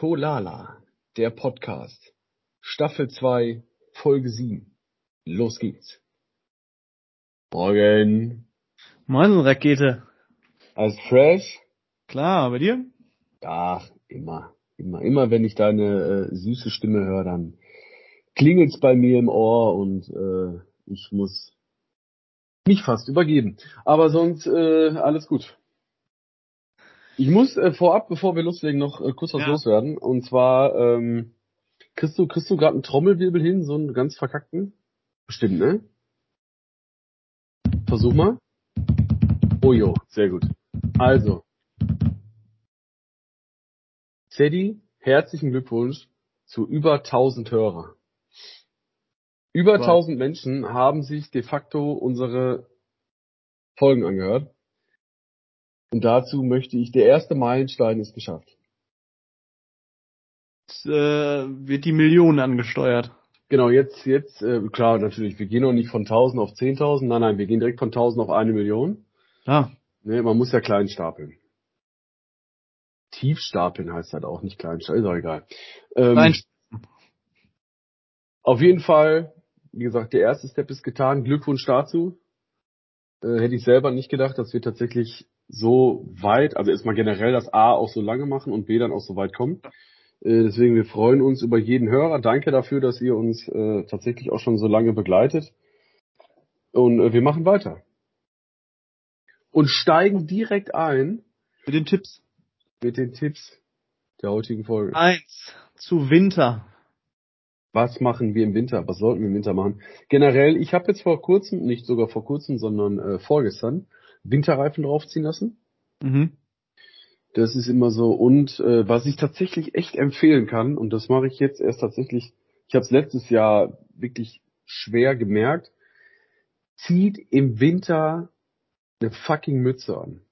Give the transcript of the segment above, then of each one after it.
Tolala, der Podcast. Staffel 2, Folge 7. Los geht's. Morgen. Moin, Rakete. Alles fresh? Klar, bei dir? Ja, immer, immer, immer wenn ich deine äh, süße Stimme höre, dann klingelt's bei mir im Ohr und äh, ich muss mich fast übergeben. Aber sonst äh, alles gut. Ich muss äh, vorab, bevor wir loslegen, noch äh, kurz was Ja. loswerden. Und zwar, ähm, kriegst du, kriegst du gerade einen Trommelwirbel hin, so einen ganz verkackten? Bestimmt, ne? Versuch mal. Oh jo, sehr gut. Also. Teddy, herzlichen Glückwunsch zu über 1000 Hörer. Über Wow. 1000 Menschen haben sich de facto unsere Folgen angehört. Und dazu möchte ich, der erste Meilenstein ist geschafft. Jetzt, äh, wird die Million angesteuert. Genau, jetzt, jetzt, äh, klar, natürlich, wir gehen noch nicht von 1000 auf 10.000, nein, nein, wir gehen direkt von 1000 auf eine Million. Ja. Ne, man muss ja klein stapeln. Tief stapeln heißt halt auch nicht klein stapeln, ist auch egal. Ähm, Nein, Auf jeden Fall, wie gesagt, der erste Step ist getan. Glückwunsch dazu. Äh, hätte ich selber nicht gedacht, dass wir tatsächlich so weit, also erstmal generell das A auch so lange machen und B dann auch so weit kommen. Äh, deswegen, wir freuen uns über jeden Hörer. Danke dafür, dass ihr uns äh, tatsächlich auch schon so lange begleitet. Und äh, wir machen weiter. Und steigen direkt ein mit den Tipps. mit den Tipps der heutigen Folge. Eins. Zu Winter. Was machen wir im Winter? Was sollten wir im Winter machen? Generell, ich habe jetzt vor kurzem, nicht sogar vor kurzem, sondern äh, vorgestern, Winterreifen draufziehen lassen. Mhm. Das ist immer so. Und äh, was ich tatsächlich echt empfehlen kann, und das mache ich jetzt erst tatsächlich, ich habe es letztes Jahr wirklich schwer gemerkt, zieht im Winter eine fucking Mütze an.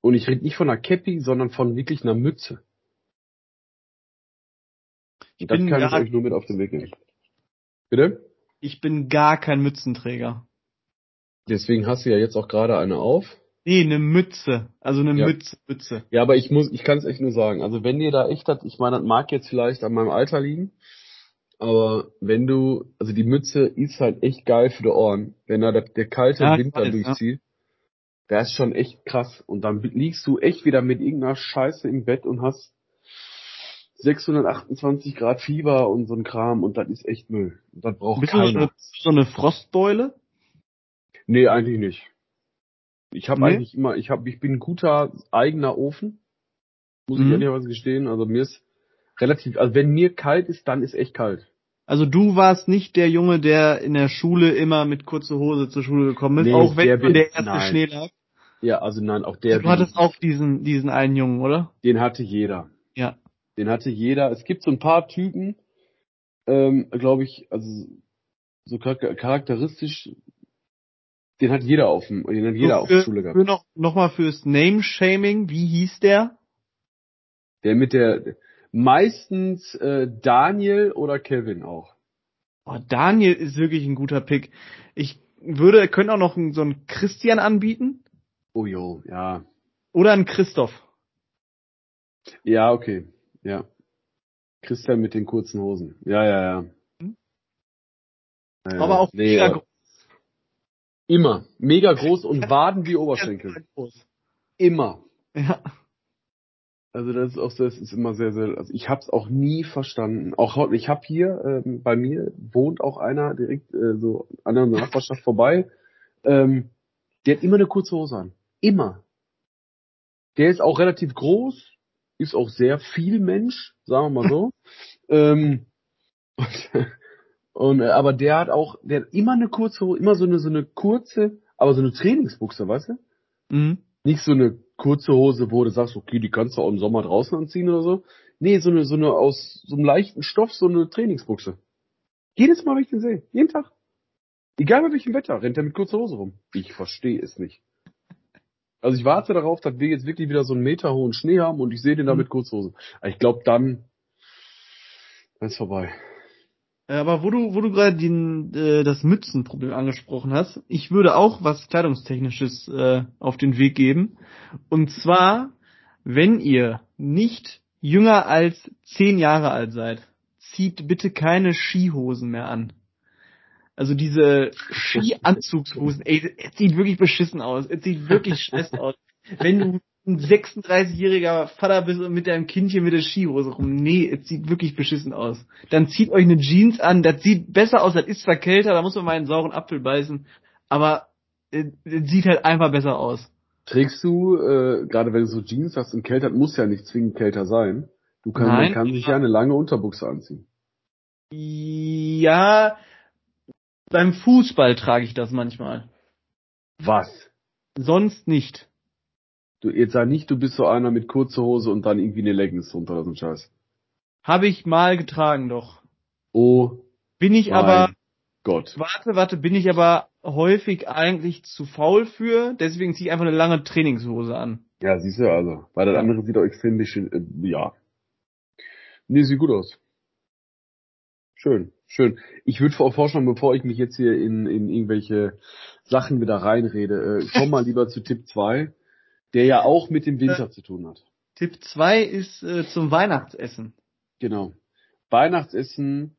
Und ich rede nicht von einer Cappy, sondern von wirklich einer Mütze. Ich Das kann ich euch nur mit auf den Weg geben. Bitte? ich bin gar kein Mützenträger. Deswegen hast du ja jetzt auch gerade eine auf. Nee, eine Mütze. Also eine Ja. Mütze, Mütze. Ja, aber ich muss, ich kann es echt nur sagen. Also wenn dir da echt hat, ich meine, das mag jetzt vielleicht an meinem Alter liegen, aber wenn du, also die Mütze ist halt echt geil für die Ohren, wenn da der, der kalte Ja, da weiß, ja. durchzieht. Das ist schon echt krass. Und dann liegst du echt wieder mit irgendeiner Scheiße im Bett und hast 628 Grad Fieber und so ein Kram und das ist echt Müll. Und das braucht Bist du keiner. eine, so eine Frostbeule? Nee, eigentlich nicht. Ich habe Nee? eigentlich immer, ich habe, ich bin ein guter eigener Ofen, muss ich Mhm. ehrlicherweise gestehen. Also mir ist relativ, also wenn mir kalt ist, dann ist echt kalt. Also du warst nicht der Junge, der in der Schule immer mit kurzer Hose zur Schule gekommen ist, Nee, auch wenn der bin- der erste nein. Schnee lag. Ja, also nein, auch der, du hattest auch diesen, diesen einen Jungen, oder? den hatte jeder. Ja. Den hatte jeder. Es gibt so ein paar Typen, ähm, glaube ich, also so charak- charakteristisch, den hat jeder auf dem, den hat jeder auf für, der Schule gehabt. Für noch, noch mal fürs Name-Shaming, wie hieß der? Der mit der, meistens äh, Daniel oder Kevin auch. Oh, Daniel ist wirklich ein guter Pick. Ich würde, könnte auch noch einen, so einen Christian anbieten Oh jo, ja. oder einen Christoph. Ja, okay. Ja. Christian mit den kurzen Hosen. Ja, ja, ja. Hm? ja Aber auch nee, mega äh, immer. Mega groß und Waden wie Oberschenkel. Immer. Ja. Also das ist auch das ist immer sehr, sehr, also ich hab's auch nie verstanden. Auch ich hab hier, ähm, bei mir wohnt auch einer direkt äh, so an der Nachbarschaft vorbei. Ähm, der hat immer eine kurze Hose an. Immer. Der ist auch relativ groß, ist auch sehr viel Mensch, sagen wir mal so. ähm, und, und, äh, aber der hat auch, der hat immer eine kurze immer so eine, so eine kurze, aber so eine Trainingsbuchse, weißt du? Mhm. Nicht so eine kurze Hose, wo du sagst, okay, die kannst du auch im Sommer draußen anziehen oder so. Nee, so eine, so eine aus so einem leichten Stoff, so eine Trainingsbuchse. Jedes Mal, wenn ich den sehe. Jeden Tag. Egal bei welchem Wetter, rennt er mit kurzer Hose rum. Ich verstehe es nicht. Also ich warte darauf, dass wir jetzt wirklich wieder so einen Meter hohen Schnee haben und ich sehe den da Mhm. mit Kurzhose. Ich glaube dann, dann ist vorbei. Äh, Aber wo du, wo du gerade den, äh, das Mützenproblem angesprochen hast, ich würde auch was Kleidungstechnisches äh, auf den Weg geben. Und zwar, wenn ihr nicht jünger als zehn Jahre alt seid, zieht bitte keine Skihosen mehr an. Also diese Skianzugshosen, ey, es sieht wirklich beschissen aus. Es sieht wirklich scheiße aus. Wenn du ein 36-jähriger Vater mit deinem Kindchen mit der Skihose rum. Nee, es sieht wirklich beschissen aus. Dann zieht euch eine Jeans an, das sieht besser aus, das ist zwar kälter, da muss man mal einen sauren Apfel beißen, aber es, es sieht halt einfach besser aus. Trägst du, äh, gerade wenn du so Jeans hast und kälter, muss ja nicht zwingend kälter sein. Du kann, Nein, man kann sich ja eine lange Unterbuchse anziehen. Ja, beim Fußball trage ich das manchmal. Was? Sonst nicht. Du, jetzt sag nicht, du bist so einer mit kurzer Hose und dann irgendwie eine Leggings drunter oder so ein Scheiß. Habe ich mal getragen doch. Oh Bin ich aber, Gott. warte, warte, bin ich aber häufig eigentlich zu faul für, deswegen ziehe ich einfach eine lange Trainingshose an. Ja, siehst du, also. Weil das andere sieht auch extrem bisschen, äh, ja. Nee, sieht gut aus. Schön, schön. Ich würde vorschlagen, bevor ich mich jetzt hier in, in irgendwelche Sachen wieder reinrede, äh, komm mal lieber zu Tipp 2, der ja auch mit dem Winter zu tun hat. Tipp 2 ist äh, zum Weihnachtsessen. Genau. Weihnachtsessen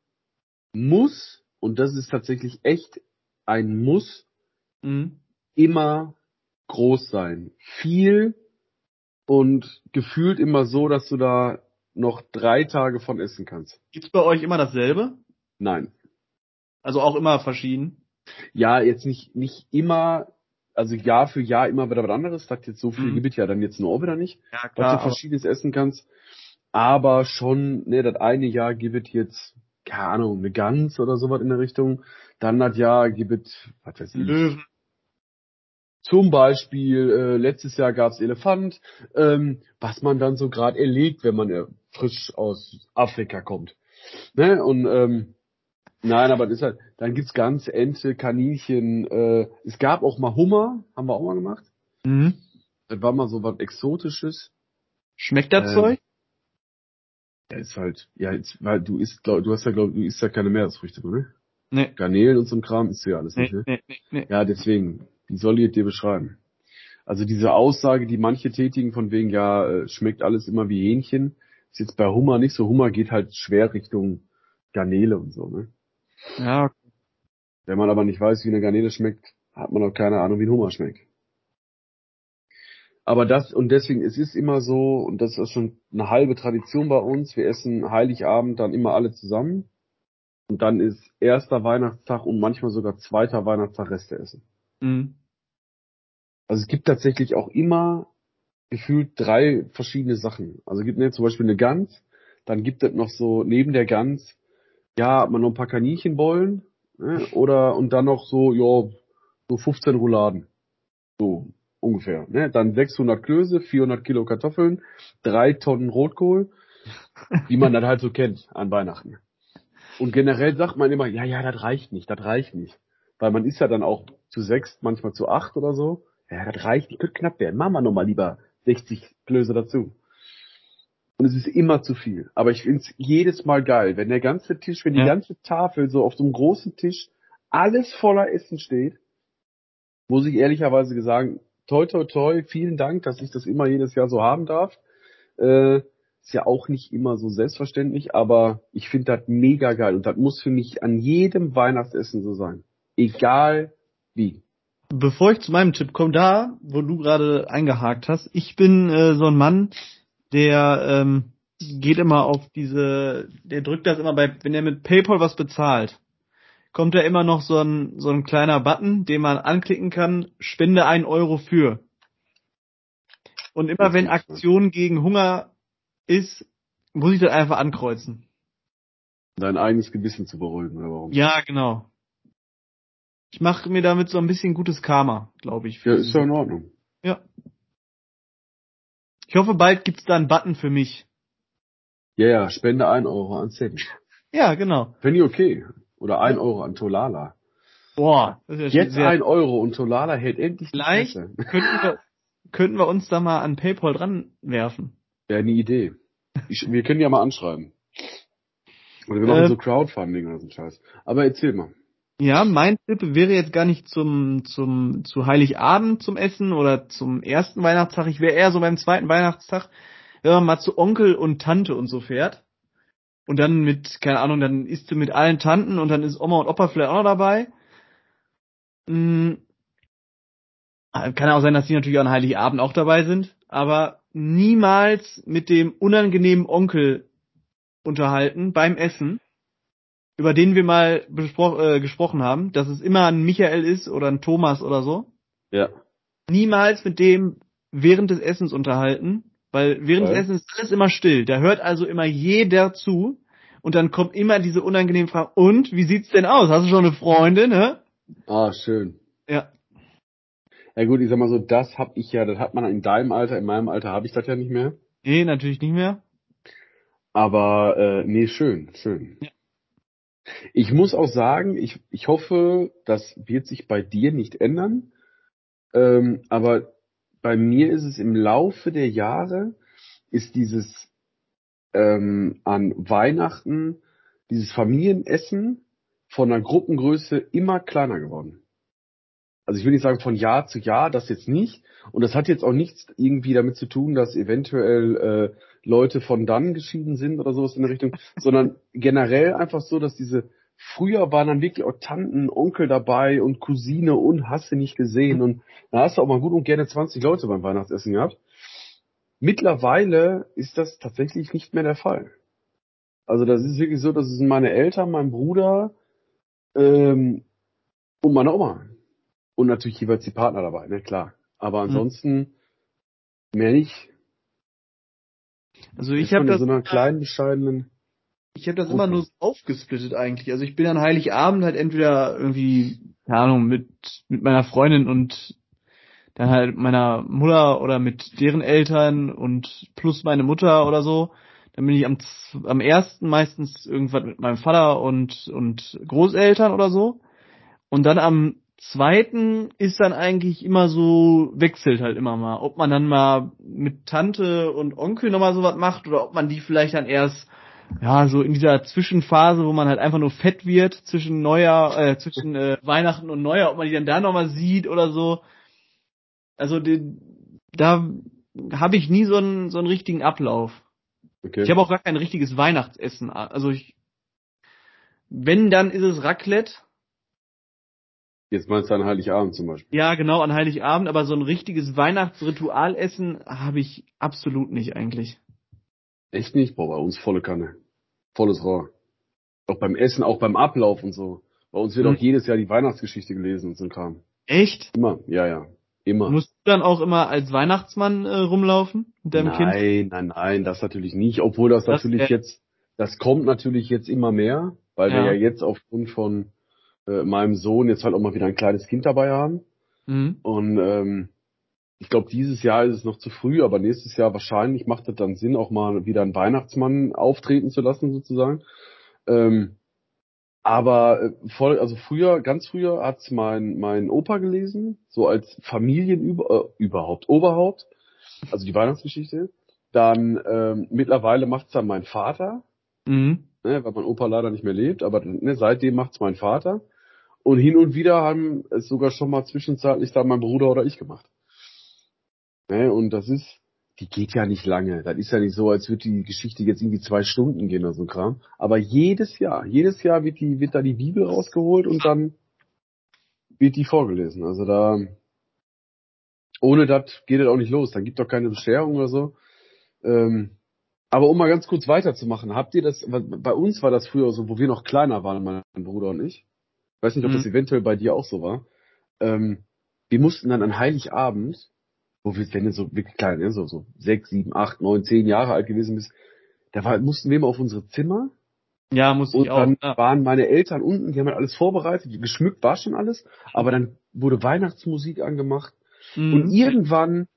muss, und das ist tatsächlich echt ein Muss, Mhm. immer groß sein. Viel und gefühlt immer so, dass du da noch drei Tage von essen kannst. Gibt's bei euch immer dasselbe? Nein. Also auch immer verschieden? Ja, jetzt nicht, nicht immer, also Jahr für Jahr immer wieder was anderes. Sagt jetzt so viel Mhm. gibt ja dann jetzt nur auch wieder nicht, Ja, was klar. du verschiedenes essen kannst. Aber schon, ne, das eine Jahr gibt jetzt, keine Ahnung, eine Gans oder sowas in der Richtung. Dann das Jahr gibt was weiß ich, Löwen. Zum Beispiel, äh, letztes Jahr gab's Elefant, ähm, was man dann so gerade erlegt, wenn man äh, frisch aus Afrika kommt. Ne? Und ähm, nein, aber das ist halt, dann gibt's ganz Ente, Kaninchen, äh, es gab auch mal Hummer, haben wir auch mal gemacht. Mhm. Das war mal so was Exotisches. Schmeckt das Ähm, Zeug? Ja, ist halt, ja, jetzt, weil du isst, glaub, du hast ja, glaub, du isst ja keine Meeresfrüchte, ne? Nee. Garnelen und so ein Kram isst du ja alles Nee, nicht, ne? nee, nee, nee. Ja, deswegen, wie soll ich dir beschreiben? Also diese Aussage, die manche tätigen, von wegen, ja, äh, schmeckt alles immer wie Hähnchen, ist jetzt bei Hummer nicht so. Hummer geht halt schwer Richtung Garnele und so, ne? Ja, Wenn man aber nicht weiß, wie eine Garnele schmeckt, hat man auch keine Ahnung, wie ein Hummer schmeckt. Aber das, und deswegen, es ist immer so, und das ist schon eine halbe Tradition bei uns, wir essen Heiligabend dann immer alle zusammen. Und dann ist erster Weihnachtstag und manchmal sogar zweiter Weihnachtstag Reste essen. mhm. Also es gibt tatsächlich auch immer gefühlt drei verschiedene Sachen. Also es gibt ne, zum Beispiel eine Gans, dann gibt es noch so neben der Gans, ja, hat man noch ein paar Kaninchenbollen, ne, oder und dann noch so, ja, so 15 Rouladen. So ungefähr. Ne? Dann 600 Klöße, 400 Kilo Kartoffeln, drei Tonnen Rotkohl, wie man das halt so kennt an Weihnachten. Und generell sagt man immer, ja, ja, das reicht nicht, das reicht nicht. Weil man ist ja dann auch zu sechs, manchmal zu acht oder so. Ja, das reicht nicht, könnte knapp werden. Machen wir nochmal lieber 60 Klöße dazu. Und es ist immer zu viel. Aber ich finde es jedes Mal geil, wenn der ganze Tisch, wenn die Ja. ganze Tafel so auf so einem großen Tisch alles voller Essen steht, muss ich ehrlicherweise sagen, toi toi toi, vielen Dank, dass ich das immer jedes Jahr so haben darf. Äh, ist ja auch nicht immer so selbstverständlich, aber ich finde das mega geil und das muss für mich an jedem Weihnachtsessen so sein. Egal wie. Bevor ich zu meinem Tipp komme, da, wo du gerade eingehakt hast, ich bin äh, so ein Mann, der ähm, geht immer auf diese, der drückt das immer bei, wenn er mit PayPal was bezahlt, kommt da immer noch so ein, so ein kleiner Button, den man anklicken kann, spende ein Euro für. Und immer wenn. Aktion gegen Hunger ist, muss ich das einfach ankreuzen. Dein eigenes Gewissen zu beruhigen, oder warum? Ja, genau. Ich mache mir damit so ein bisschen gutes Karma, glaube ich. Ja, ist ja in Ordnung. Ich hoffe, bald gibt's da einen Button für mich. Ja, ja, spende ein Euro an Sadie. Ja, genau. Finde ich okay. Oder ein Euro an Tolala. Boah, das ist ja Jetzt ein Euro und Tolala hält endlich die Vielleicht könnten wir, könnten wir uns da mal an PayPal dran werfen. Ja, eine Idee. Ich, wir können ja mal anschreiben. Oder wir machen Äh, so Crowdfunding oder so Scheiß. Aber erzähl mal. Ja, mein Tipp wäre jetzt gar nicht zum, zum, zu Heiligabend zum Essen oder zum ersten Weihnachtstag. Ich wäre eher so beim zweiten Weihnachtstag. wenn man mal zu Onkel und Tante und so fährt. Und dann mit, keine Ahnung, dann isst du mit allen Tanten und dann ist Oma und Opa vielleicht auch noch dabei. Hm. Kann auch sein, dass die natürlich an Heiligabend auch dabei sind, aber niemals mit dem unangenehmen Onkel unterhalten beim Essen, über den wir mal äh, gesprochen haben, dass es immer ein Michael ist oder ein Thomas oder so. Ja. Niemals mit dem während des Essens unterhalten, weil während des Essens ist alles immer still. Da hört also immer jeder zu und dann kommt immer diese unangenehme Frage, und, wie sieht's denn aus? Hast du schon eine Freundin, ne? Ah, schön. Ja. Ja gut, ich sag mal so, das hab ich ja, das hat man in deinem Alter, in meinem Alter habe ich das ja nicht mehr. Nee, natürlich nicht mehr. Aber äh, nee, schön, schön. Ja. Ich muss auch sagen, ich, ich hoffe, das wird sich bei dir nicht ändern. Ähm, aber bei mir ist es im Laufe der Jahre, ist dieses ähm, an Weihnachten, dieses Familienessen von der Gruppengröße immer kleiner geworden. Also ich will nicht sagen von Jahr zu Jahr, das jetzt nicht. Und das hat jetzt auch nichts irgendwie damit zu tun, dass eventuell äh, Leute von dann geschieden sind oder sowas in der Richtung, sondern generell einfach so, dass diese früher waren dann wirklich auch Tanten, Onkel dabei und Cousine und hast du nicht gesehen und da hast du auch mal gut und gerne 20 Leute beim Weihnachtsessen gehabt. Mittlerweile ist das tatsächlich nicht mehr der Fall. Also das ist wirklich so, das sind meine Eltern, mein Bruder ähm, und meine Oma. Und natürlich jeweils die Partner dabei, ne, klar. Aber mhm. ansonsten mhm. mehr nicht. Also ich habe das so einer kleinen bescheidenen. Ich habe das immer nur aufgesplittet eigentlich. Also ich bin an Heiligabend halt entweder irgendwie, keine Ahnung, mit mit meiner Freundin und dann halt meiner Mutter oder mit deren Eltern und plus meine Mutter oder so. Dann bin ich am am ersten meistens irgendwas mit meinem Vater und und Großeltern oder so. Und dann am zweiten ist dann eigentlich immer so, wechselt halt immer mal. Ob man dann mal mit Tante und Onkel nochmal sowas macht oder ob man die vielleicht dann erst, ja, so in dieser Zwischenphase, wo man halt einfach nur fett wird zwischen Neujahr, äh, zwischen äh, Weihnachten und Neujahr, ob man die dann da nochmal sieht oder so. Also die, da habe ich nie so einen, so einen richtigen Ablauf. Okay. Ich habe auch gar kein richtiges Weihnachtsessen. Also ich, wenn, dann ist es Raclette Jetzt meinst du an Heiligabend zum Beispiel? Ja, genau, an Heiligabend, aber so ein richtiges Weihnachtsritualessen habe ich absolut nicht eigentlich. Echt nicht? Boah, bei uns volle Kanne. Volles Rohr. Auch beim Essen, auch beim Ablauf und so. Bei uns wird hm. auch jedes Jahr die Weihnachtsgeschichte gelesen und so ein Kram. Echt? Immer, ja, ja. Immer. Musst du dann auch immer als Weihnachtsmann äh, rumlaufen mit deinem nein, Kind? Nein, nein, nein, das natürlich nicht. Obwohl das, das natürlich äh, jetzt, das kommt natürlich jetzt immer mehr, weil ja. wir ja jetzt aufgrund von äh, meinem Sohn jetzt halt auch mal wieder ein kleines Kind dabei haben. Mhm. Und ähm, ich glaube, dieses Jahr ist es noch zu früh, aber nächstes Jahr wahrscheinlich macht es dann Sinn, auch mal wieder einen Weihnachtsmann auftreten zu lassen, sozusagen. Ähm, aber äh, voll, also früher, ganz früher hat's mein mein Opa gelesen, so als Familienüber äh, überhaupt Oberhaupt, also die Weihnachtsgeschichte. Dann ähm, mittlerweile macht's dann mein Vater, mhm. ne, weil mein Opa leider nicht mehr lebt, aber ne, seitdem macht's mein Vater. Und hin und wieder haben es sogar schon mal zwischenzeitlich da mein Bruder oder ich gemacht. Ne, und das ist, die geht ja nicht lange. Das ist ja nicht so, als würde die Geschichte jetzt irgendwie zwei Stunden gehen oder so ein Kram. Aber jedes Jahr, jedes Jahr wird die, wird da die Bibel rausgeholt und dann wird die vorgelesen. Also da, ohne das geht es auch nicht los. Dann gibt doch keine Bescherung oder so. Ähm, aber um mal ganz kurz weiterzumachen, habt ihr das, bei uns war das früher so, wo wir noch kleiner waren, mein Bruder und ich. Ich weiß nicht, ob mhm. das eventuell bei dir auch so war. Ähm, wir mussten dann an Heiligabend, wo wir, wenn du so wirklich klein, ne, so, so sechs, sieben, acht, neun, zehn Jahre alt gewesen bist, da war, mussten wir immer auf unsere Zimmer. Ja, musste ich auch. Und dann ja. waren meine Eltern unten, die haben halt alles vorbereitet, geschmückt war schon alles, aber dann wurde Weihnachtsmusik angemacht. Mhm. Und irgendwann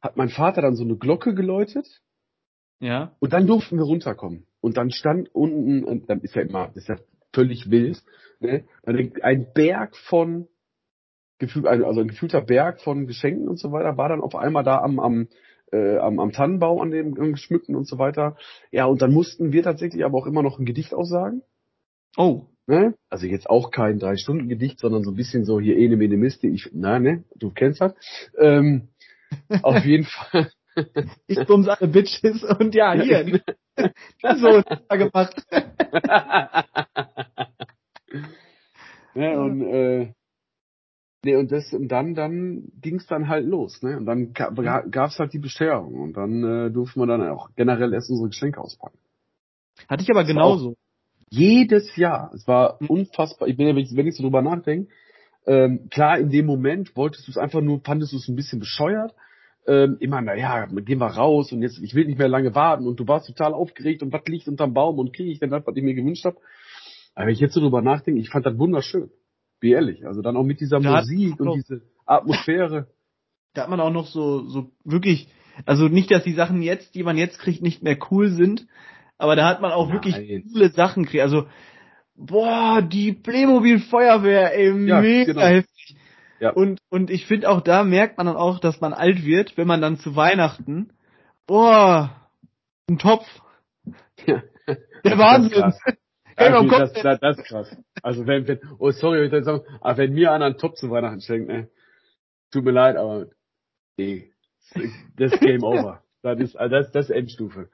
hat mein Vater dann so eine Glocke geläutet. Ja. Und dann durften wir runterkommen. Und dann stand unten, dann ist ja immer, ist ja völlig wild, ne? Ein Berg von gefühl, also ein gefühlter Berg von Geschenken und so weiter war dann auf einmal da am, am, äh, am, am Tannenbaum an dem geschmückten und so weiter. Ja, und dann mussten wir tatsächlich aber auch immer noch ein Gedicht aussagen. Oh. Ne? Also jetzt auch kein Drei-Stunden-Gedicht, sondern so ein bisschen so hier Ene Mene Miste, ich, na, ne, du kennst das. Ähm, auf jeden Fall, Ich bums alle Bitches und ja, hier. so gemacht. ne, und äh, nee, und das und dann dann ging's dann halt los, ne? Und dann gab's halt die Besteuerung und dann äh, durften wir dann auch generell erst unsere Geschenke auspacken. Hatte ich aber genauso. Jedes Jahr. Es war unfassbar. Ich bin ja, wenn ich so drüber nachdenke, ähm, klar, in dem Moment wolltest du es einfach nur, fandest du es ein bisschen bescheuert. Ähm, immer, naja, gehen wir raus und jetzt, ich will nicht mehr lange warten und du warst total aufgeregt und was liegt unterm Baum und kriege ich denn das, was ich mir gewünscht habe. Aber wenn ich jetzt so drüber nachdenke, ich fand das wunderschön. Wie ehrlich. Also dann auch mit dieser da Musik und diese Atmosphäre. Da hat man auch noch so, so wirklich, also nicht, dass die Sachen jetzt, die man jetzt kriegt, nicht mehr cool sind, aber da hat man auch Nein. wirklich coole Sachen gekriegt. Also, boah, die Playmobil Feuerwehr, ey, ja, mega genau. heftig. Ja. Und, und ich finde auch da merkt man dann auch, dass man alt wird, wenn man dann zu Weihnachten, boah, ein Topf. Ja. Der Wahnsinn. Das, das, das, das, ist krass. Also wenn, wenn, oh sorry, ich sagen, aber wenn mir einer einen Topf zu Weihnachten schenkt, ne, tut mir leid, aber nee, das ist Game Over. Das ist, also das, das ist Endstufe.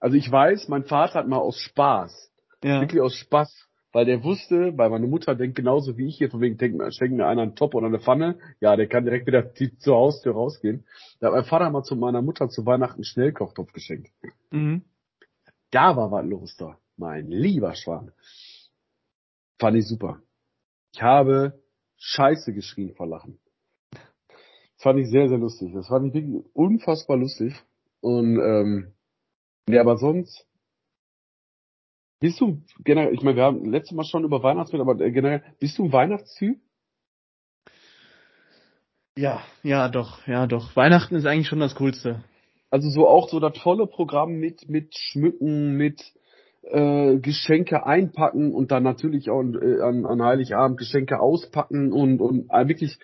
Also ich weiß, mein Vater hat mal aus Spaß, ja. wirklich aus Spaß, weil der wusste, weil meine Mutter denkt genauso wie ich hier, von wegen denkt, schenken mir einer einen Top oder eine Pfanne, ja, der kann direkt wieder zur Haustür rausgehen. Da hat mein Vater mal zu meiner Mutter zu Weihnachten einen Schnellkochtopf geschenkt. Mhm. Da war was los da, mein lieber Schwan. Fand ich super. Ich habe Scheiße geschrien vor Lachen. Das fand ich sehr, sehr lustig. Das fand ich wirklich unfassbar lustig. Und ähm, Nee, aber sonst. Bist du generell, ich meine, wir haben letztes Mal schon über Weihnachtsfilm, aber äh, generell, bist du ein Weihnachtstyp? Ja, ja, doch, ja, doch. Weihnachten ist eigentlich schon das Coolste. Also so auch so das volle Programm mit, mit Schmücken, mit äh, Geschenke einpacken und dann natürlich auch äh, an, an Heiligabend Geschenke auspacken und, und äh, wirklich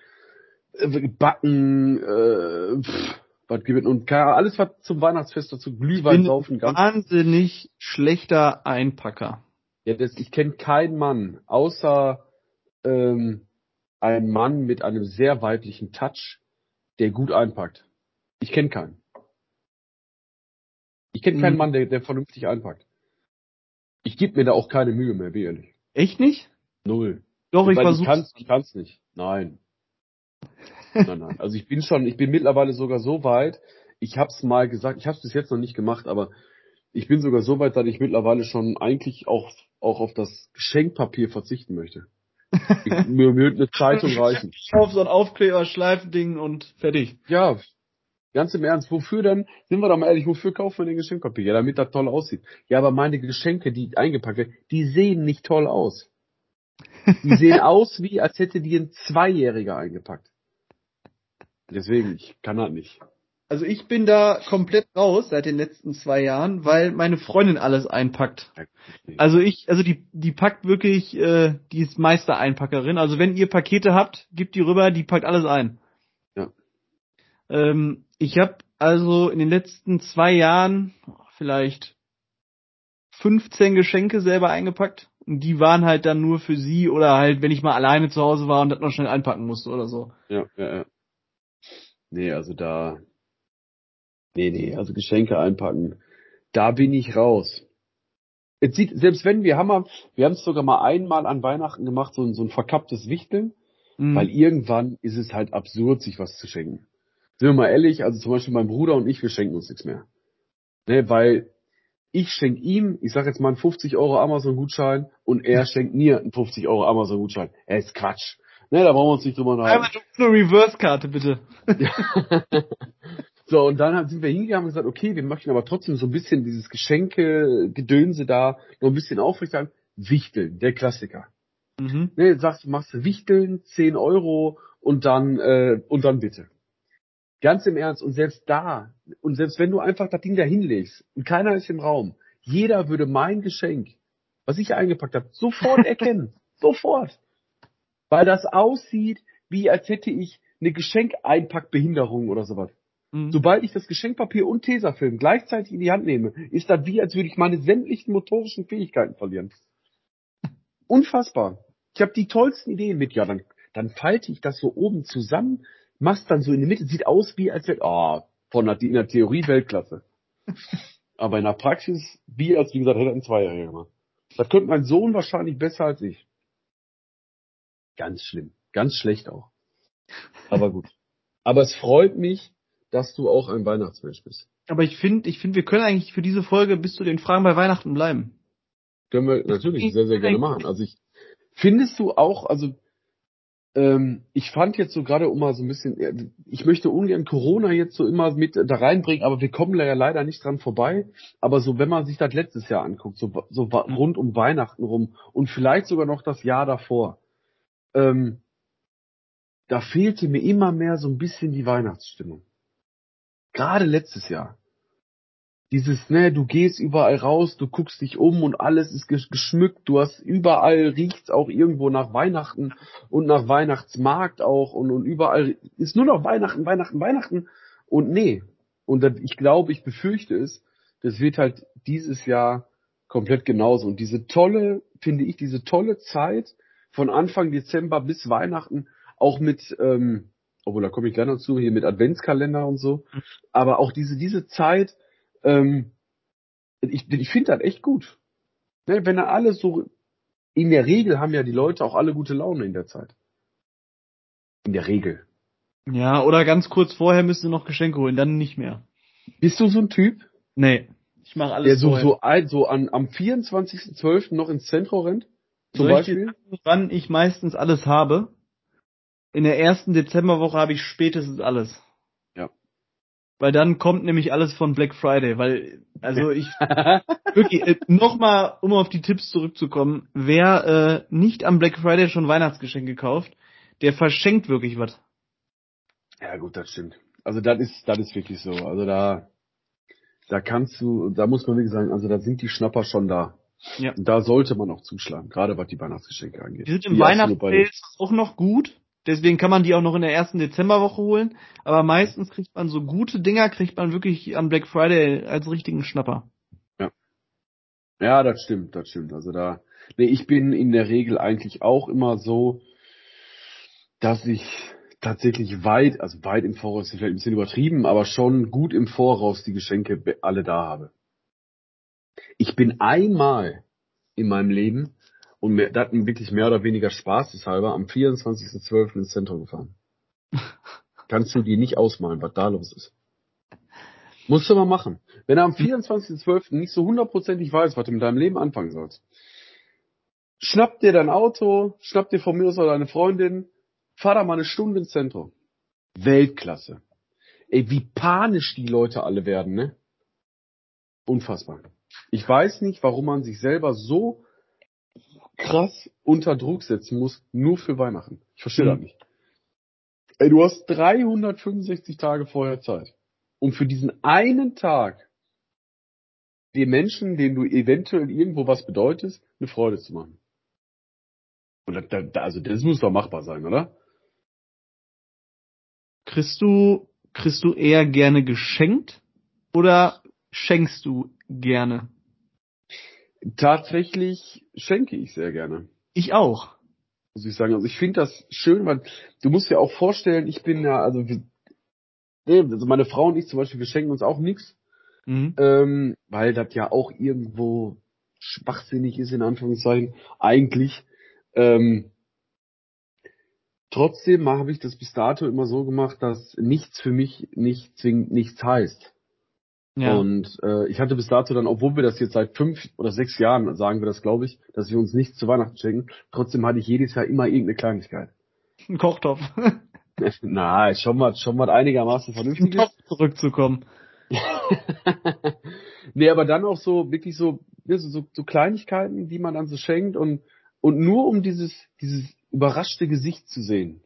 äh, backen, äh, pff, was gibt und alles was zum Weihnachtsfest dazu Glühwein saufen ganz wahnsinnig schlechter Einpacker. Ja, das, ich kenne keinen Mann außer ähm, ein Mann mit einem sehr weiblichen Touch, der gut einpackt. Ich kenne keinen. Ich kenne keinen mhm. Mann, der, der vernünftig einpackt. Ich gebe mir da auch keine Mühe mehr, wie ehrlich. Echt nicht? Null. Doch, ich versuche. Ich kann's, ich kann's nicht. Nein. Nein, nein. Also ich bin schon, ich bin mittlerweile sogar so weit, ich hab's mal gesagt, ich hab's bis jetzt noch nicht gemacht, aber ich bin sogar so weit, dass ich mittlerweile schon eigentlich auch, auch auf das Geschenkpapier verzichten möchte. Ich, mir würde eine Zeitung reichen. Auf so ein Aufkleber, Schleifending und fertig. Ja, ganz im Ernst, wofür denn, sind wir doch mal ehrlich, wofür kaufen wir den Geschenkpapier? Ja, damit das toll aussieht. Ja, aber meine Geschenke, die eingepackt werden, die sehen nicht toll aus. Die sehen aus, wie als hätte die ein Zweijähriger eingepackt. Deswegen, ich kann das nicht. Also ich bin da komplett raus seit den letzten zwei Jahren, weil meine Freundin alles einpackt. Also ich, also die, die packt wirklich, äh, die ist Meistereinpackerin. Also wenn ihr Pakete habt, gebt die rüber, die packt alles ein. Ja. Ähm, ich habe also in den letzten zwei Jahren vielleicht 15 Geschenke selber eingepackt. Und die waren halt dann nur für sie oder halt, wenn ich mal alleine zu Hause war und das noch schnell einpacken musste oder so. Ja, ja, ja. Nee, also da. Nee, nee, also Geschenke einpacken. Da bin ich raus. Jetzt sieht, selbst wenn wir haben, wir haben es sogar mal einmal an Weihnachten gemacht, so ein, so ein verkapptes Wichteln, mhm. weil irgendwann ist es halt absurd, sich was zu schenken. Sind wir mal ehrlich, also zum Beispiel mein Bruder und ich, wir schenken uns nichts mehr. Ne, weil ich schenke ihm, ich sag jetzt mal einen 50 Euro Amazon-Gutschein und er schenkt mir einen 50 Euro Amazon-Gutschein. Er ist Quatsch. Ne, da brauchen wir uns nicht drüber nachdenken. Einmal eine Reverse-Karte, bitte. so, und dann sind wir hingegangen und gesagt, okay, wir möchten aber trotzdem so ein bisschen dieses Geschenke-Gedönse da noch ein bisschen aufrechterhalten. Wichteln, der Klassiker. Mhm. Ne, sagst du, machst du Wichteln, 10 Euro und dann, äh, und dann bitte. Ganz im Ernst, und selbst da, und selbst wenn du einfach das Ding da hinlegst und keiner ist im Raum, jeder würde mein Geschenk, was ich eingepackt habe, sofort erkennen. sofort weil das aussieht, wie als hätte ich eine Geschenkeinpackbehinderung oder sowas. Mhm. Sobald ich das Geschenkpapier und Tesafilm gleichzeitig in die Hand nehme, ist das wie, als würde ich meine sämtlichen motorischen Fähigkeiten verlieren. Unfassbar. Ich habe die tollsten Ideen mit. Ja, dann, dann falte ich das so oben zusammen, mach's dann so in die Mitte, sieht aus wie, als wäre, oh, Von der, in der Theorie Weltklasse. Aber in der Praxis, wie als wie gesagt, hätte ein Zweijähriger gemacht. Das könnte mein Sohn wahrscheinlich besser als ich. Ganz schlimm. Ganz schlecht auch. Aber gut. Aber es freut mich, dass du auch ein Weihnachtsmensch bist. Aber ich finde, ich finde, wir können eigentlich für diese Folge bis zu den Fragen bei Weihnachten bleiben. Können wir natürlich sehr, sehr gerne machen. Also ich, findest du auch, also, ähm, ich fand jetzt so gerade um mal so ein bisschen, ich möchte ungern Corona jetzt so immer mit da reinbringen, aber wir kommen da ja leider nicht dran vorbei. Aber so, wenn man sich das letztes Jahr anguckt, so, so rund um Weihnachten rum und vielleicht sogar noch das Jahr davor, ähm, da fehlte mir immer mehr so ein bisschen die Weihnachtsstimmung. Gerade letztes Jahr. Dieses, ne, du gehst überall raus, du guckst dich um und alles ist geschmückt, du hast überall riecht's auch irgendwo nach Weihnachten und nach Weihnachtsmarkt auch und, und überall ist nur noch Weihnachten, Weihnachten, Weihnachten und nee. Und ich glaube, ich befürchte es, das wird halt dieses Jahr komplett genauso. Und diese tolle, finde ich, diese tolle Zeit von Anfang Dezember bis Weihnachten, auch mit, ähm, obwohl da komme ich gleich noch zu, hier mit Adventskalender und so. Mhm. Aber auch diese, diese Zeit, ähm, ich, ich finde das echt gut. Ne, wenn da alles so, in der Regel haben ja die Leute auch alle gute Laune in der Zeit. In der Regel. Ja, oder ganz kurz vorher müsst ihr noch Geschenke holen, dann nicht mehr. Bist du so ein Typ? Nee. Ich mache alles Der so, so, ein, so an, am 24.12. noch ins Zentrum rennt? Zum Soll Beispiel? Ich wann ich meistens alles habe? In der ersten Dezemberwoche habe ich spätestens alles. Weil dann kommt nämlich alles von Black Friday, weil, also ich, wirklich, äh, nochmal, um auf die Tipps zurückzukommen, wer äh, nicht am Black Friday schon Weihnachtsgeschenke kauft, der verschenkt wirklich was. Ja gut, das stimmt. Also das ist, das ist wirklich so. Also da, da kannst du, da muss man wirklich sagen, also da sind die Schnapper schon da. Ja. Und da sollte man auch zuschlagen, gerade was die Weihnachtsgeschenke angeht. Die sind im Weihnachtssales auch noch gut. Deswegen kann man die auch noch in der ersten Dezemberwoche holen. Aber meistens kriegt man so gute Dinger, kriegt man wirklich am Black Friday als richtigen Schnapper. Ja. Ja, das stimmt, das stimmt. Also da, nee, ich bin in der Regel eigentlich auch immer so, dass ich tatsächlich weit, also weit im Voraus, vielleicht ein bisschen übertrieben, aber schon gut im Voraus die Geschenke alle da habe. Ich bin einmal in meinem Leben und mir, das wirklich mehr oder weniger spaßeshalber am 24.12. ins Zentrum gefahren. Kannst du die nicht ausmalen, was da los ist. Musst du mal machen. Wenn du am 24.12. nicht so hundertprozentig weißt, was du mit deinem Leben anfangen sollst, schnapp dir dein Auto, schnapp dir von mir aus oder deine Freundin, fahr da mal eine Stunde ins Zentrum. Weltklasse. Ey, wie panisch die Leute alle werden, ne? Unfassbar. Ich weiß nicht, warum man sich selber so krass unter Druck setzen muss, nur für Weihnachten. Ich verstehe mhm. das nicht. Ey, du hast 365 Tage vorher Zeit, um für diesen einen Tag den Menschen, denen du eventuell irgendwo was bedeutest, eine Freude zu machen. Und da, da, also das muss doch machbar sein, oder? Kriegst du, kriegst du eher gerne geschenkt oder schenkst du gerne? Tatsächlich schenke ich sehr gerne. Ich auch. Muss ich sagen. Also ich finde das schön, weil du musst dir auch vorstellen, ich bin ja, also, also meine Frau und ich zum Beispiel, wir schenken uns auch nichts. Mhm. Ähm, weil das ja auch irgendwo schwachsinnig ist, in Anführungszeichen, eigentlich. Ähm, trotzdem habe ich das bis dato immer so gemacht, dass nichts für mich nicht zwingend nichts heißt. Ja. Und äh, ich hatte bis dato dann, obwohl wir das jetzt seit fünf oder sechs Jahren, sagen wir das, glaube ich, dass wir uns nichts zu Weihnachten schenken, trotzdem hatte ich jedes Jahr immer irgendeine Kleinigkeit. Ein Kochtopf. Na, schon mal, schon mal einigermaßen vernünftig. Topf zurückzukommen. nee, aber dann auch so, wirklich so, so, so Kleinigkeiten, die man dann so schenkt und, und nur um dieses, dieses überraschte Gesicht zu sehen.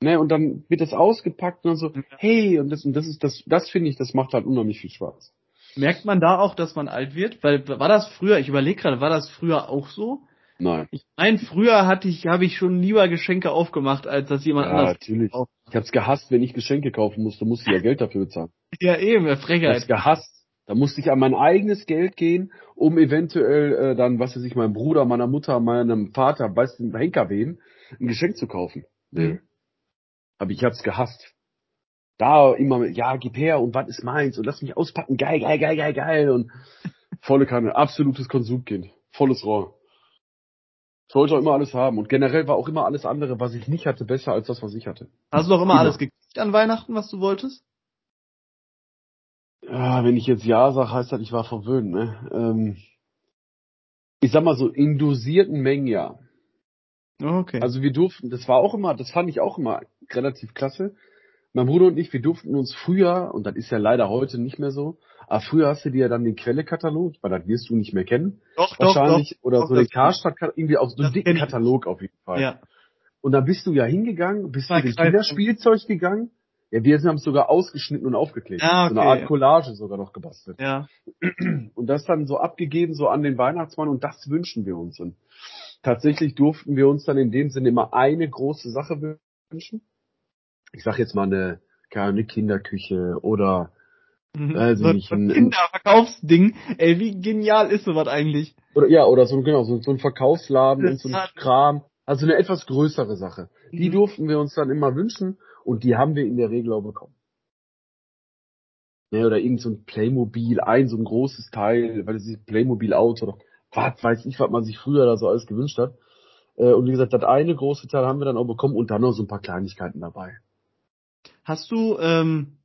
Ne, und dann wird das ausgepackt und dann so, hey, und das, und das ist das, das finde ich, das macht halt unheimlich viel Spaß. Merkt man da auch, dass man alt wird? Weil war das früher, ich überlege gerade, war das früher auch so? Nein. Ich meine, früher hatte ich, habe ich schon lieber Geschenke aufgemacht, als dass jemand ja, anders. natürlich. Ich hab's gehasst, wenn ich Geschenke kaufen musste, musste ich ja Geld dafür bezahlen. Ja, eben, Frechheit. Ich hab's gehasst. Da musste ich an mein eigenes Geld gehen, um eventuell äh, dann, was weiß ich, meinem Bruder, meiner Mutter, meinem Vater, weißt du, Henker wen, ein Geschenk zu kaufen. Nee. Mhm. Aber ich hab's gehasst. da immer, ja, gib her und was ist meins und lass mich auspacken, geil, geil, geil, geil, geil und volle Kanne, absolutes Konsumkind, volles Rohr. Ich wollte auch immer alles haben und generell war auch immer alles andere, was ich nicht hatte, besser als das, was ich hatte. Hast du doch immer, Immer. alles gekriegt an Weihnachten, was du wolltest? Ja, wenn ich jetzt Ja sage, heißt das, ich war verwöhnt, ne? Ähm, ich sag mal so, in dosierten Mengen ja. Okay. Also wir durften, das war auch immer, das fand ich auch immer relativ klasse. Mein Bruder und ich, wir durften uns früher, und das ist ja leider heute nicht mehr so, aber früher hast du dir ja dann den Quellekatalog, weil das wirst du nicht mehr kennen, doch, wahrscheinlich, oder doch, so den das- Karstadt, irgendwie auf so einen das dicken. Katalog auf jeden Fall. Ja. Und dann bist du ja hingegangen, bist den greifbar. Kinderspielzeug gegangen. Ja, wir haben es sogar ausgeschnitten und aufgeklebt. Ah, So eine okay, Art ja. Collage sogar noch gebastelt. Ja. Und das dann so abgegeben, so an den Weihnachtsmann und das wünschen wir uns. Und tatsächlich durften wir uns dann in dem Sinne immer eine große Sache wünschen. Ich sag jetzt mal eine, keine Kinderküche oder ich so, nicht, ein- Kinderverkaufsding. Ey, wie genial ist sowas eigentlich? oder ja, oder so genau, so, so ein Verkaufsladen Das und so ein Kram. Also eine etwas größere Sache. Die Mhm. durften wir uns dann immer wünschen und die haben wir in der Regel auch bekommen. Ja, oder irgend so ein Playmobil, ein so ein großes Teil, weil das ist Playmobil-Auto oder was weiß ich, was man sich früher da so alles gewünscht hat. Äh, Und wie gesagt, das eine große Teil haben wir dann auch bekommen und dann noch so ein paar Kleinigkeiten dabei. Hast du, ähm,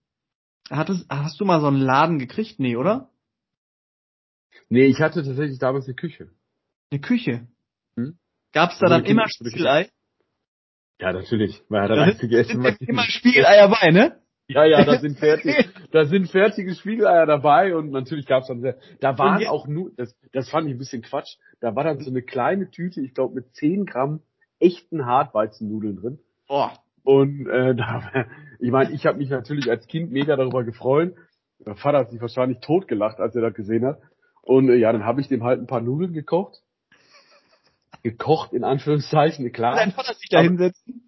hattest, hast du mal so einen Laden gekriegt? Nee, oder? Nee, ich hatte tatsächlich damals eine Küche. Eine Küche. Hm? Gab's da Also dann immer Spiegelei? Ja, natürlich. War ja das Da einzige Essen, was immer Spiegeleier bei, ne? Ja, ja, da sind fertig, da sind fertige Spiegeleier dabei und natürlich gab's dann sehr, da waren auch nur, das, das fand ich ein bisschen Quatsch, da war dann so eine kleine Tüte, ich glaube mit 10 Gramm echten Hartweizennudeln drin Boah. Und äh, da, ich meine, ich habe mich natürlich als Kind mega darüber gefreut, mein Vater hat sich wahrscheinlich totgelacht, als er das gesehen hat und äh, ja, dann habe ich dem halt ein paar Nudeln gekocht, gekocht in Anführungszeichen, klar. Dein Vater sich da hinsetzen.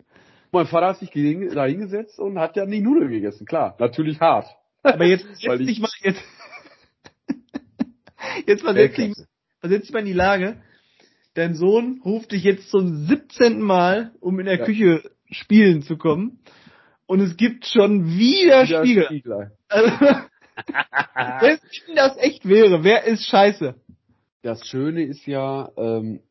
Mein Vater hat sich da hingesetzt und hat dann die Nudeln gegessen, klar, natürlich hart. Aber jetzt versetz ich- dich mal, jetzt, jetzt versetz dich, versetz dich mal in die Lage, dein Sohn ruft dich jetzt zum 17. Mal, um in der Ja. Küche spielen zu kommen. Und es gibt schon wieder Ja, Spiegel. Spiegelei. Also, wenn das echt wäre, wer ist scheiße? Das Schöne ist ja, ähm,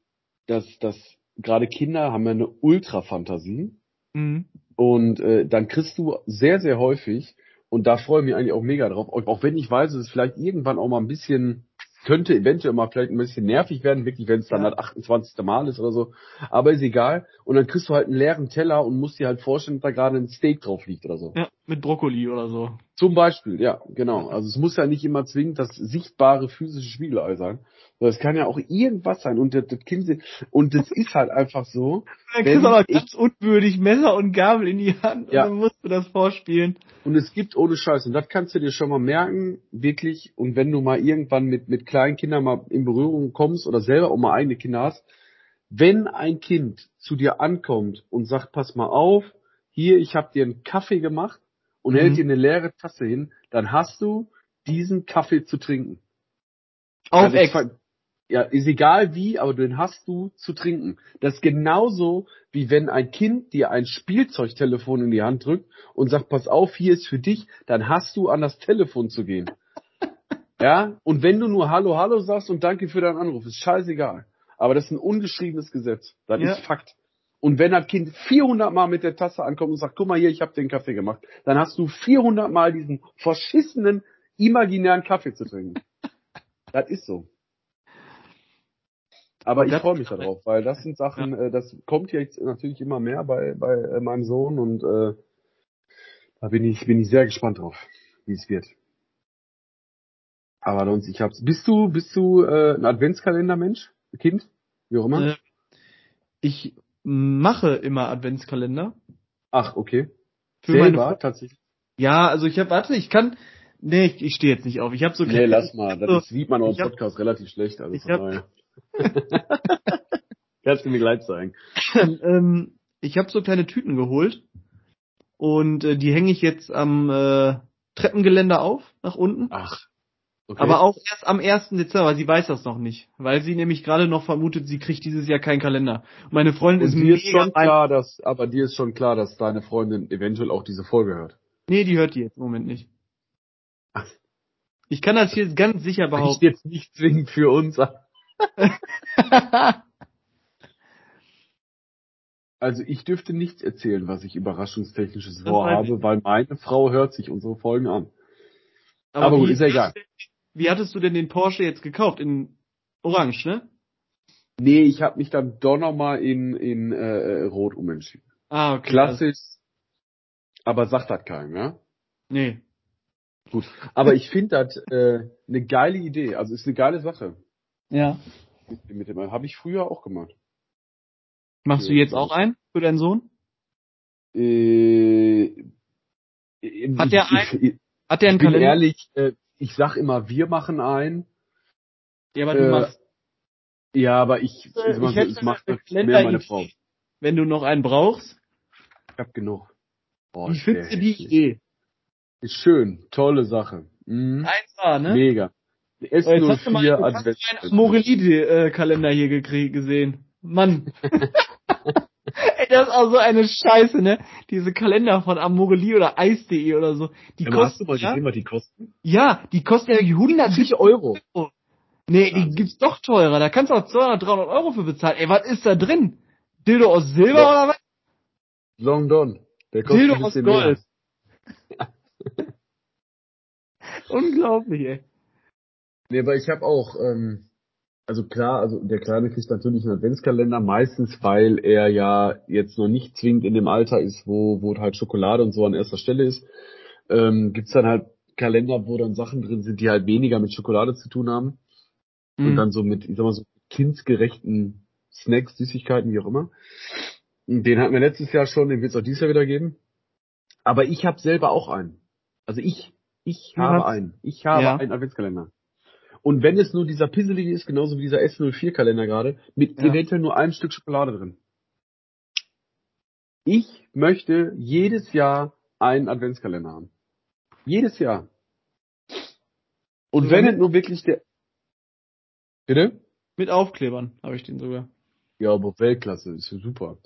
dass, dass gerade Kinder haben ja eine Ultra-Fantasie Mhm. und äh, dann kriegst du sehr, sehr häufig, und da freue ich mich eigentlich auch mega drauf, auch, auch wenn ich weiß, dass es vielleicht irgendwann auch mal ein bisschen, könnte eventuell mal vielleicht ein bisschen nervig werden, wirklich, wenn es dann Ja. das 28. Mal ist oder so, aber ist egal. Und dann kriegst du halt einen leeren Teller und musst dir halt vorstellen, dass da gerade ein Steak drauf liegt oder so. Ja, mit Brokkoli oder so. Zum Beispiel, ja, genau. Also es muss ja nicht immer zwingend das sichtbare physische Spiegelei sein. Es kann ja auch irgendwas sein und das, das Kind und das ist halt einfach so. Dann Wenn kriegst aber ganz unwürdig Messer und Gabel in die Hand Ja. und dann musst du das vorspielen. Und es gibt ohne Scheiß, und das kannst du dir schon mal merken, wirklich, und wenn du mal irgendwann mit, mit kleinen Kindern mal in Berührung kommst oder selber auch mal eigene Kinder hast, wenn ein Kind zu dir ankommt und sagt, pass mal auf, hier, ich habe dir einen Kaffee gemacht und Mhm. hält dir eine leere Tasse hin, dann hast du diesen Kaffee zu trinken. Auf Also Ex. Ja, ist egal wie, aber den hast du zu trinken. Das ist genauso, wie wenn ein Kind dir ein Spielzeugtelefon in die Hand drückt und sagt, pass auf, hier ist für dich, dann hast du an das Telefon zu gehen. Ja, und wenn du nur Hallo, Hallo sagst und danke für deinen Anruf, ist scheißegal. Aber das ist ein ungeschriebenes Gesetz. Das Ja. ist Fakt. Und wenn das Kind 400 Mal mit der Tasse ankommt und sagt, guck mal hier, ich habe den Kaffee gemacht, dann hast du 400 Mal diesen verschissenen, imaginären Kaffee zu trinken. das ist so. Aber ich freue mich darauf, weil das sind Sachen, äh, das kommt jetzt natürlich immer mehr bei, bei äh, meinem Sohn und äh, da bin ich, bin ich sehr gespannt drauf, wie es wird. Aber sonst, ich hab's. Bist du, bist du äh, ein Adventskalender-Mensch? Kind? Wie auch immer? Äh, Ich mache immer Adventskalender. Ach, okay. Für Selber, meine tatsächlich. Ja, also ich habe, warte, ich kann, nee, ich, ich stehe jetzt nicht auf. Ich habe so Nee, lass mal. Das so, ist, sieht man auch im hab- Podcast relativ schlecht. Also ich von hab- daher. Kannst du mir gleich zeigen. ähm, ich habe so kleine Tüten geholt und äh, die hänge ich jetzt am äh, Treppengeländer auf, nach unten. Ach. Okay. Aber auch erst am 1. Dezember, sie weiß das noch nicht. Weil sie nämlich gerade noch vermutet, sie kriegt dieses Jahr keinen Kalender. Meine Freundin und ist ist mega schon klar, dass, aber dir ist schon klar, dass deine Freundin eventuell auch diese Folge hört. Nee, die hört die jetzt im Moment nicht. Ach. Ich kann das hier ganz sicher Ich behaupten. jetzt nicht zwingend für uns. Also ich dürfte nichts erzählen, was ich überraschungstechnisches vorhabe, weil meine Frau hört sich unsere Folgen an. Aber gut, wie, ist ja egal. Wie hattest du denn den Porsche jetzt gekauft? In Orange, ne? Nee, ich habe mich dann doch nochmal in, in äh, Rot umentschieden. Ah, okay. Klassisch, aber sagt das keinem, ja? Nee. Gut. Aber ich finde das äh, eine geile Idee. Also ist eine geile Sache. Ja. Mit, mit dem habe ich früher auch gemacht. Machst du jetzt auch einen für deinen Sohn? Äh, Hat der ich, ich, Hat der einen Kalender? ehrlich, äh, ich sag immer, wir machen einen. Ja, aber du äh, machst, Ja, aber ich, Äh, ich, ich macht eine mehr meine Frau. wenn du noch einen brauchst. Ich hab genug. Boah, der du die hässlich. Idee? Ist schön, tolle Sache. Mhm. 1A, ne? Mega. Die Oh, jetzt hast du mal S04 einen Morelli-Kalender hier gesehen. Mann. Das ist auch so eine Scheiße, ne? Diese Kalender von Amorelie oder Eis.de oder so. Die kosten, ja, was die kosten? ja, die kosten ja 170 Euro. Nee, die gibt's doch teurer. Da kannst du auch 200, 300 Euro für bezahlen. Ey, was ist da drin? Dildo aus Silber Ja. oder was? Long Don. Der kostet Dildo aus Gold. mehr. Unglaublich, ey. Nee, aber ich habe auch, ähm, also klar, also der Kleine kriegt natürlich einen Adventskalender, meistens, weil er ja jetzt noch nicht zwingend in dem Alter ist, wo, wo halt Schokolade und so an erster Stelle ist. Ähm, gibt's dann halt Kalender, wo dann Sachen drin sind, die halt weniger mit Schokolade zu tun haben. Und Mhm. dann so mit, ich sag mal so, kindsgerechten Snacks, Süßigkeiten, wie auch immer. Den hatten wir letztes Jahr schon, den wird's auch dieses Jahr wieder geben. Aber ich habe selber auch einen. Also ich, ich Du habe hast- einen. Ich habe Ja. einen Adventskalender. Und wenn es nur dieser pisselige ist, genauso wie dieser S04-Kalender gerade, mit Ja. eventuell nur einem Stück Schokolade drin. Ich möchte jedes Jahr einen Adventskalender haben. Jedes Jahr. Und So wenn es nur wirklich der... Bitte? Mit Aufklebern habe ich den sogar. Ja, aber Weltklasse, ist ja super.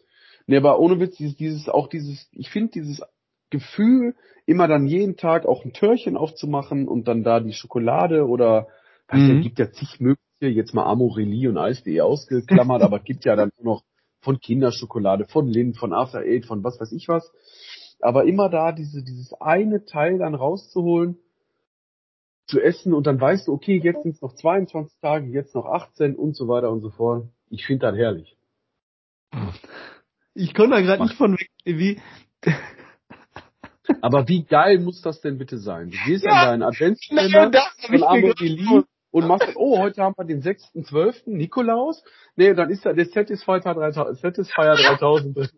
Nee, aber ohne Witz, dieses, dieses auch dieses, ich finde dieses Gefühl, immer dann jeden Tag auch ein Törchen aufzumachen und dann da die Schokolade oder, weiß Mhm. ja, gibt ja zig mögliche, jetzt mal Amorelie und Eis.de ausgeklammert, aber es gibt ja dann nur noch von Kinderschokolade, von Lind, von After Eight, von was weiß ich was. Aber immer da diese, dieses eine Teil dann rauszuholen, zu essen und dann weißt du, okay, jetzt sind es noch 22 Tage, jetzt noch 18 und so weiter und so fort. Ich finde das herrlich. Ich konnte da gerade nicht von weg, wie, Aber wie geil muss das denn bitte sein? Du gehst Ja, an deinen genau Adventskalender hab von Amorelie. Und machst, oh, heute haben wir den 6.12. Nikolaus. Nee, dann ist da der Satisfier 3000. Satisfier 3000 drin.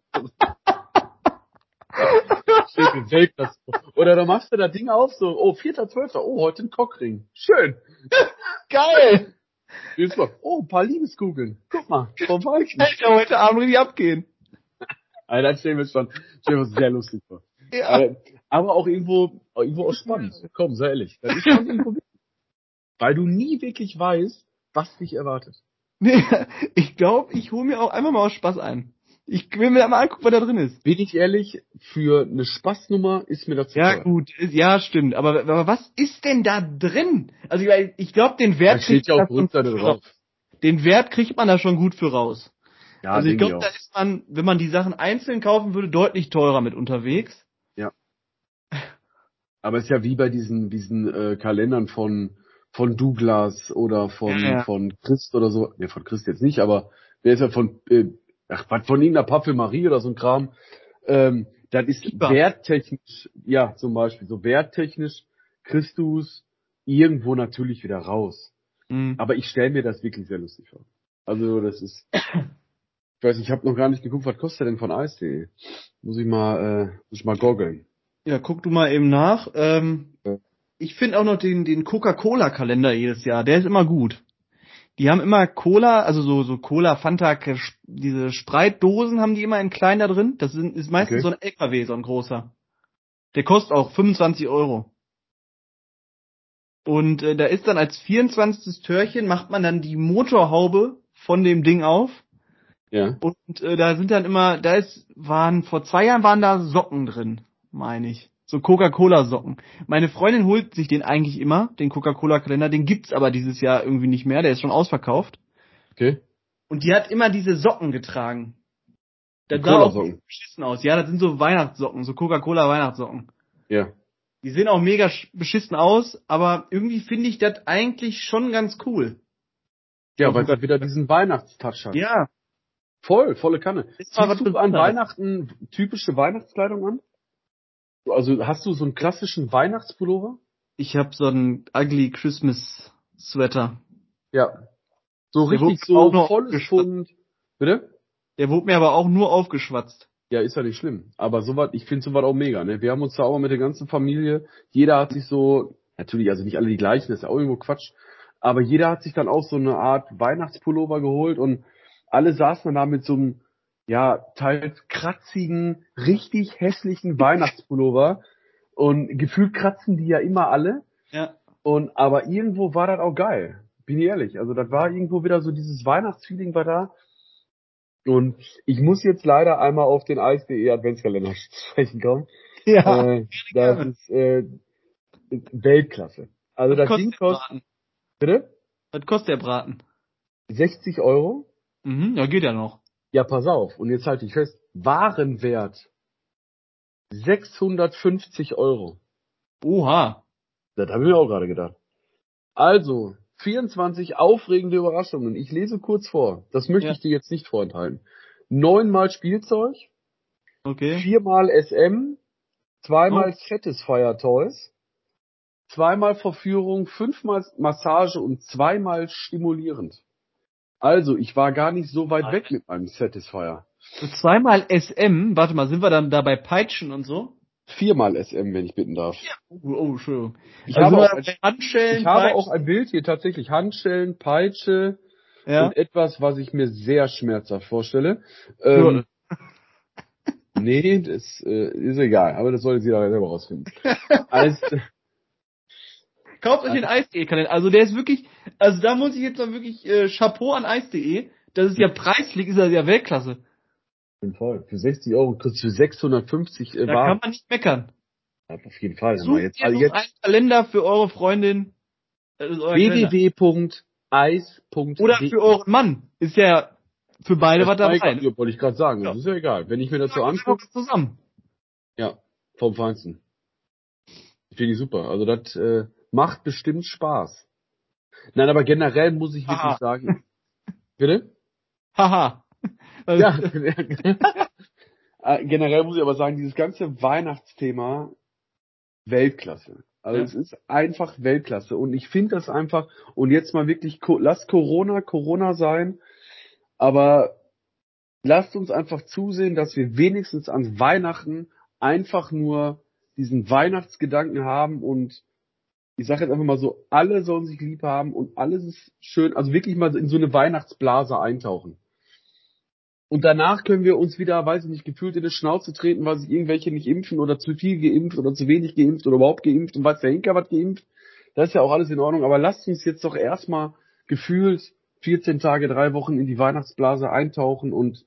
Steht in Weltklasse. Oder dann machst du das Ding auf, so, oh, 4.12. Oh, heute ein Cockring. Schön. geil! Oh, ein paar Liebeskugeln. Guck mal, vom Weichen. Alter, heute Abend richtig abgehen. Alter, das stellen wir schon, stellen wir sehr lustig vor. Ja. Aber, aber auch irgendwo, irgendwo auch spannend. Komm, sei ehrlich. Das ist schon irgendwo. Weil du nie wirklich weißt, was dich erwartet. Nee, ich glaube, ich hole mir auch einfach mal aus Spaß ein. Ich will mir mal angucken, was da drin ist. Bin ich ehrlich, für eine Spaßnummer ist mir das zu Ja, teuer. gut, ja, stimmt. Aber, aber was ist denn da drin? Also ich, ich glaube, den Da Wert steht kriegt ja man da schon Rückseite gut drauf. Den Wert kriegt man da schon gut für raus. Ja, also ich glaube, da ist man, wenn man die Sachen einzeln kaufen würde, deutlich teurer mit unterwegs. Aber es ist ja wie bei diesen, diesen äh, Kalendern von, von Douglas oder von, Ja, ja. von Christ oder so. Ne, von Christ jetzt nicht, aber der ist ja von, äh, ach, was, von irgendeiner Parfümerie oder so ein Kram. Ähm, das ist Super. werttechnisch, ja, zum Beispiel, so werttechnisch Christus irgendwo natürlich wieder raus. Mhm. Aber ich stelle mir das wirklich sehr lustig vor. Also das ist, ich weiß, nicht, ich habe noch gar nicht geguckt, was kostet denn von Eis.de? Muss ich mal, äh, muss ich mal goggeln. Ja, guck du mal eben nach. Ähm, Ja. Ich finde auch noch den, den Coca-Cola-Kalender jedes Jahr. Der ist immer gut. Die haben immer Cola, also so, so Cola, Fanta, diese Spreitdosen haben die immer in klein da drin. Das sind, ist meistens Okay. so ein LKW, so ein großer. Der kostet auch 25 Euro. Und äh, da ist dann als 24. Türchen macht man dann die Motorhaube von dem Ding auf. Ja. Und äh, da sind dann immer, da ist, waren, vor zwei Jahren waren da Socken drin, meine ich. So Coca-Cola-Socken. Meine Freundin holt sich den eigentlich immer, den Coca-Cola-Kalender, den gibt's aber dieses Jahr irgendwie nicht mehr, der ist schon ausverkauft. Okay. Und die hat immer diese Socken getragen. Das sah auch beschissen aus. Ja, das sind so Weihnachtssocken, so Coca-Cola-Weihnachtssocken. Ja. Die sehen auch mega sch- beschissen aus, aber irgendwie finde ich das eigentlich schon ganz cool. Ja, weil es halt wieder diesen Weihnachtstouch hat. Ja. Voll, volle Kanne. Ziehst du an. Weihnachten typische Weihnachtskleidung an? Also hast du so einen klassischen Weihnachtspullover? Ich habe so einen ugly Christmas Sweater. Ja. So Der richtig so volles. Pfund. Bitte? Der wurde mir aber auch nur aufgeschwatzt. Ja, ist ja nicht schlimm. Aber sowas, ich finde sowas auch mega, ne? Wir haben uns da auch mit der ganzen Familie, jeder hat sich so, natürlich, also nicht alle die gleichen, das ist ja auch irgendwo Quatsch, aber jeder hat sich dann auch so eine Art Weihnachtspullover geholt und alle saßen dann da mit so einem, ja, teils kratzigen, richtig hässlichen Weihnachtspullover und gefühlt kratzen die ja immer alle Ja. und, aber irgendwo war das auch geil. Bin ich ehrlich. Also, das war irgendwo wieder so dieses Weihnachtsfeeling war da. Und ich muss jetzt leider einmal auf den Eis.de Adventskalender sprechen kommen. Ja. äh, das ist äh, Weltklasse. Also das Ding kostet, bitte? Was kostet der Braten? 60 Euro. Mhm, ja, geht ja noch. Ja, pass auf. Und jetzt halte ich fest. Warenwert 650 Euro. Oha. Das habe ich mir auch gerade gedacht. Also, 24 aufregende Überraschungen. Ich lese kurz vor. Das möchte Ja. ich dir jetzt nicht vorenthalten. Neunmal Spielzeug, Okay. viermal SM, zweimal Oh. Satisfyer Toys, zweimal Verführung, fünfmal Massage und zweimal stimulierend. Also, ich war gar nicht so weit weg mit meinem Satisfyer. So zweimal SM, warte mal, sind wir dann da bei Peitschen und so? Viermal SM, wenn ich bitten darf. Oh, oh Entschuldigung. Ich Also habe, auch, bei Handschellen, ich habe auch ein Bild hier tatsächlich. Handschellen, Peitsche, ja. und etwas, was ich mir sehr schmerzhaft vorstelle. Ähm, nee, das äh, ist egal, aber das soll jetzt jeder selber rausfinden. Als, Kauft euch den Eis.de-Kalender. Also der ist wirklich, also da muss ich jetzt mal wirklich äh, Chapeau an Eis.de. Das ist ja preislich, ist das ja Weltklasse. Voll. Für 60 Euro kriegst du 650 äh, Da Waren. kann man nicht meckern. Ja, auf jeden Fall. Sucht jetzt, also jetzt einen Kalender für eure Freundin. Kalender. www.eis.de Oder für euren Mann. Ist ja für beide was dabei. Ja, wollte ich gerade sagen. Das ist ja egal. Wenn ich mir das so angucke, zusammen. ja, vom Feinsten. Finde ich super. Also das äh, macht bestimmt Spaß. Nein, aber generell muss ich wirklich Aha. sagen. Bitte? Haha. Ja, Äh, generell muss ich aber sagen, dieses ganze Weihnachtsthema Weltklasse. Also Ja. es ist einfach Weltklasse und ich finde das einfach und jetzt mal wirklich lasst Corona Corona sein, aber lasst uns einfach zusehen, dass wir wenigstens an Weihnachten einfach nur diesen Weihnachtsgedanken haben und ich sage jetzt einfach mal so, alle sollen sich lieb haben und alles ist schön, also wirklich mal in so eine Weihnachtsblase eintauchen. Und danach können wir uns wieder, weiß ich nicht, gefühlt in die Schnauze treten, weil sich irgendwelche nicht impfen oder zu viel geimpft oder zu wenig geimpft oder überhaupt geimpft und weiß der Hinker was geimpft. Das ist ja auch alles in Ordnung. Aber lasst uns jetzt doch erstmal gefühlt 14 Tage, drei Wochen in die Weihnachtsblase eintauchen und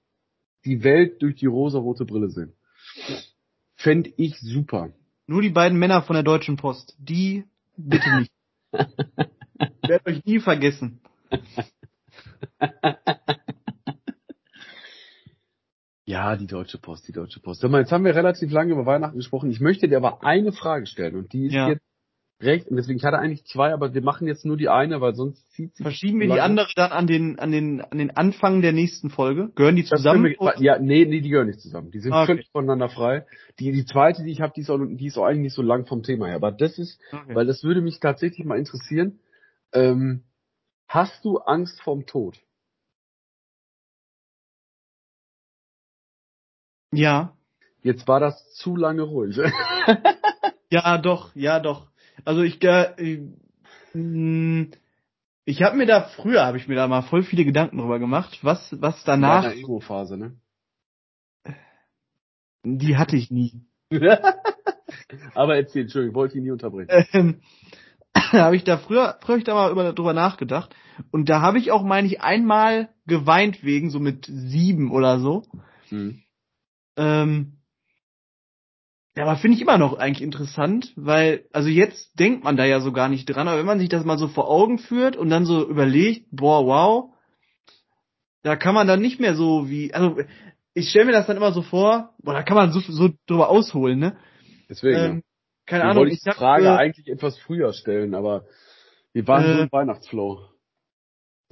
die Welt durch die rosarote Brille sehen. Fänd ich super. Nur die beiden Männer von der Deutschen Post. Die bitte nicht. Ich werde euch nie vergessen. Ja, die Deutsche Post, die Deutsche Post. Mal, jetzt haben wir relativ lange über Weihnachten gesprochen. Ich möchte dir aber eine Frage stellen und die ist Ja. jetzt recht, und deswegen ich hatte eigentlich zwei, aber wir machen jetzt nur die eine, weil sonst zieht sich Verschieben wir die andere dann an den, an den, an den Anfang der nächsten Folge? Gehören die zusammen? wir, ja, nee, nee, die gehören nicht zusammen. Die sind Ah, okay. völlig voneinander frei. Die, die zweite, die ich habe, die ist auch, die ist auch eigentlich nicht so lang vom Thema her. Aber das ist, Okay. weil das würde mich tatsächlich mal interessieren. Ähm, hast du Angst vorm Tod? Ja. Jetzt war das zu lange ruhig. Ja, doch, ja, doch. Also ich, äh, mh, ich habe mir da früher, habe ich mir da mal voll viele Gedanken drüber gemacht, was, was danach, Nach Ego-Phase, ne? die hatte ich nie. Aber erzähl, Entschuldigung, ich wollte ihn nie unterbrechen. Ähm, habe ich da früher, früher hab ich da mal über, drüber nachgedacht und da habe ich auch, meine ich, einmal geweint wegen, so mit sieben oder so. Hm. Ähm, Ja, aber finde ich immer noch eigentlich interessant, weil, also jetzt denkt man da ja so gar nicht dran, aber wenn man sich das mal so vor Augen führt und dann so überlegt, boah, wow, da kann man dann nicht mehr so wie, also ich stelle mir das dann immer so vor, boah, da kann man so, so drüber ausholen, ne? Deswegen. Ähm, keine Ich Ahnung, wollte ich die Frage äh, eigentlich etwas früher stellen, aber wir waren so Äh, im Weihnachtsflow.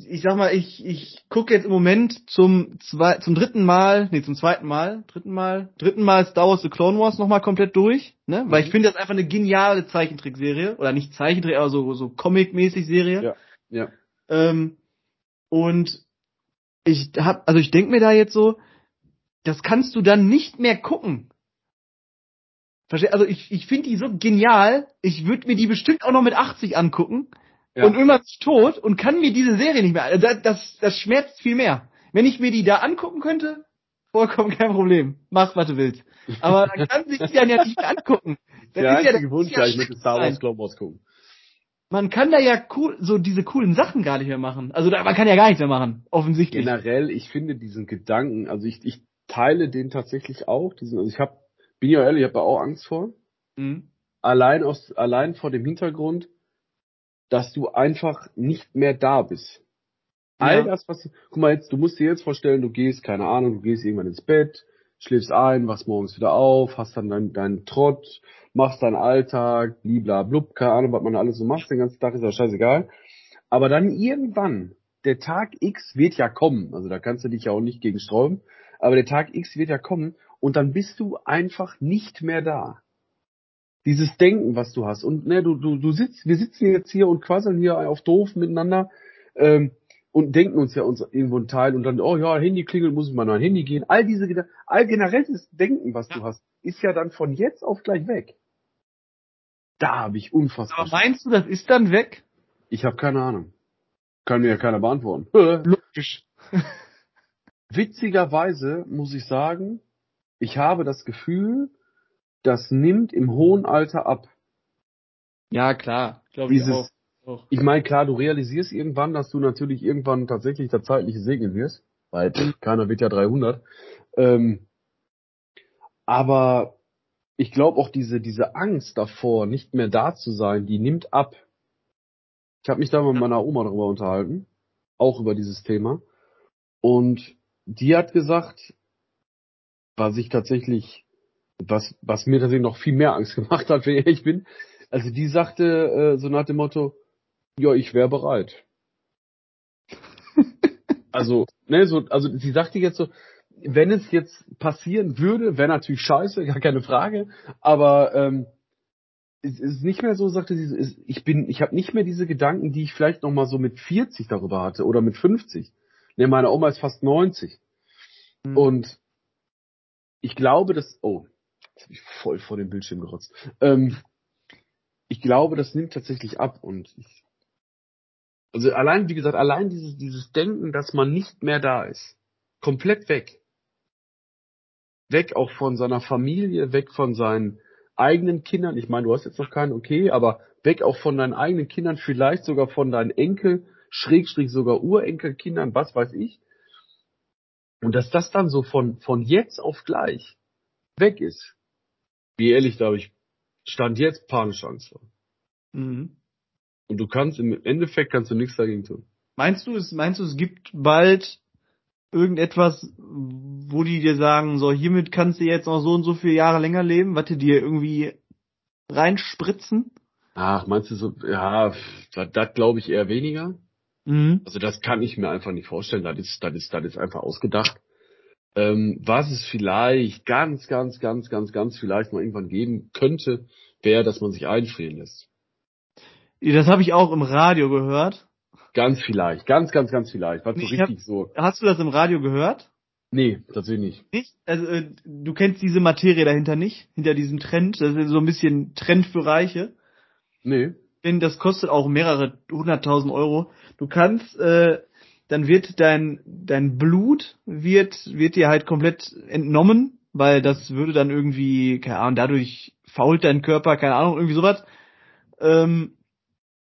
Ich sag mal, ich, ich gucke jetzt im Moment zum zwei, zum dritten Mal, nee, zum zweiten Mal, dritten Mal, dritten Mal Star Wars The Clone Wars nochmal komplett durch, ne? Weil Mhm. ich finde das einfach eine geniale Zeichentrickserie. Oder nicht Zeichentrick, aber so, so Comic-mäßig Serie. Ja. Ja. Ähm, und ich hab, also ich denk mir da jetzt so, das kannst du dann nicht mehr gucken. Versteh? Also ich, ich finde die so genial, ich würde mir die bestimmt auch noch mit 80 angucken Ja. und ist ich tot und kann mir diese Serie nicht mehr. Also Das, das, das schmerzt viel mehr. Wenn ich mir die da angucken könnte, vollkommen kein Problem. Mach, was du willst. Aber man kann sich die dann ja nicht mehr angucken. Das Der ist ja, einzige Wunsch, ja, ich möchte Star Wars. Clone Wars gucken. Man kann da ja cool, so diese coolen Sachen gar nicht mehr machen. Also da, man kann ja gar nichts mehr machen, offensichtlich. Generell, ich finde diesen Gedanken, also ich, ich teile den tatsächlich auch, diesen, also ich habe, bin ja ehrlich, ich habe da auch Angst vor. Mhm. Allein aus, allein vor dem Hintergrund, dass du einfach nicht mehr da bist. All Ja. das, was, guck mal jetzt, du musst dir jetzt vorstellen, du gehst, keine Ahnung, du gehst irgendwann ins Bett, schläfst ein, wachst morgens wieder auf, hast dann deinen deinen Trott, machst deinen Alltag, bliblablub, keine Ahnung, was man alles so macht, den ganzen Tag ist ja scheißegal. Aber dann irgendwann, der Tag X wird ja kommen, also da kannst du dich ja auch nicht gegen sträuben, aber der Tag X wird ja kommen und dann bist du einfach nicht mehr da. Dieses Denken, was du hast. Und ne, du, du, du sitzt, wir sitzen jetzt hier und quasseln hier auf doof miteinander ähm, und denken uns ja uns irgendwo einen Teil und dann, oh ja, Handy klingelt, muss ich mal ein Handy gehen. All diese all generelles Denken, was du Ja. hast, ist ja dann von jetzt auf gleich weg. Da habe ich unfassbar. Aber meinst du, das ist dann weg? Ich habe keine Ahnung. Kann mir ja keiner beantworten. Logisch. Witzigerweise muss ich sagen, ich habe das Gefühl, das nimmt im hohen Alter ab. Ja, klar. Glaube ich auch. Auch. ich meine, klar, du realisierst irgendwann, dass du natürlich irgendwann tatsächlich der zeitliche segnen wirst, weil keiner wird ja 300. Ähm, aber ich glaube auch diese, diese Angst davor, nicht mehr da zu sein, die nimmt ab. Ich habe mich da mit meiner Oma darüber unterhalten, auch über dieses Thema. Und die hat gesagt, was ich tatsächlich, was, was mir tatsächlich noch viel mehr Angst gemacht hat, wenn ich ehrlich bin. Also die sagte äh, so nach dem Motto, ja, ich wäre bereit. also, ne, so, also sie sagte jetzt so, wenn es jetzt passieren würde, wäre natürlich scheiße, gar keine Frage, aber ähm, es ist nicht mehr so, sagte sie, ich bin, ich habe nicht mehr diese Gedanken, die ich vielleicht noch mal so mit 40 darüber hatte oder mit 50. Ne, meine Oma ist fast 90 Mhm. und ich glaube, dass, oh, jetzt habe ich voll vor den Bildschirm gerotzt. Ähm, ich glaube, das nimmt tatsächlich ab und ich, also allein, wie gesagt, allein dieses, dieses Denken, dass man nicht mehr da ist, komplett weg. Weg auch von seiner Familie, weg von seinen eigenen Kindern. Ich meine, du hast jetzt noch keinen, okay, aber weg auch von deinen eigenen Kindern, vielleicht sogar von deinen Enkel, Schrägstrich sogar Urenkelkindern, was weiß ich. Und dass das dann so von, von jetzt auf gleich weg ist. Wie ehrlich, da habe ich Stand jetzt panische Angst vor. Mhm. Und du kannst im Endeffekt kannst du nichts dagegen tun. Meinst du, es, meinst du, es gibt bald irgendetwas, wo die dir sagen, so, hiermit kannst du jetzt noch so und so viele Jahre länger leben, was die dir irgendwie reinspritzen? Ach, meinst du so, ja, das, das glaube ich eher weniger. Mhm. Also das kann ich mir einfach nicht vorstellen. Das ist, das ist, das ist einfach ausgedacht. Ähm, was es vielleicht ganz, ganz, ganz, ganz, ganz vielleicht mal irgendwann geben könnte, wäre, dass man sich einfrieren lässt. Das habe ich auch im Radio gehört. Ganz vielleicht, ganz, ganz, ganz vielleicht. Was so Ich hab- richtig so. Hast du das im Radio gehört? Nee, tatsächlich nicht. Nicht? Also, äh, du kennst diese Materie dahinter nicht, hinter diesem Trend. Das ist so ein bisschen Trend für Reiche. Nee. Denn das kostet auch mehrere hunderttausend Euro. Du kannst, äh, dann wird dein, dein Blut wird, wird dir halt komplett entnommen, weil das würde dann irgendwie, keine Ahnung, dadurch fault dein Körper, keine Ahnung, irgendwie sowas. Ähm,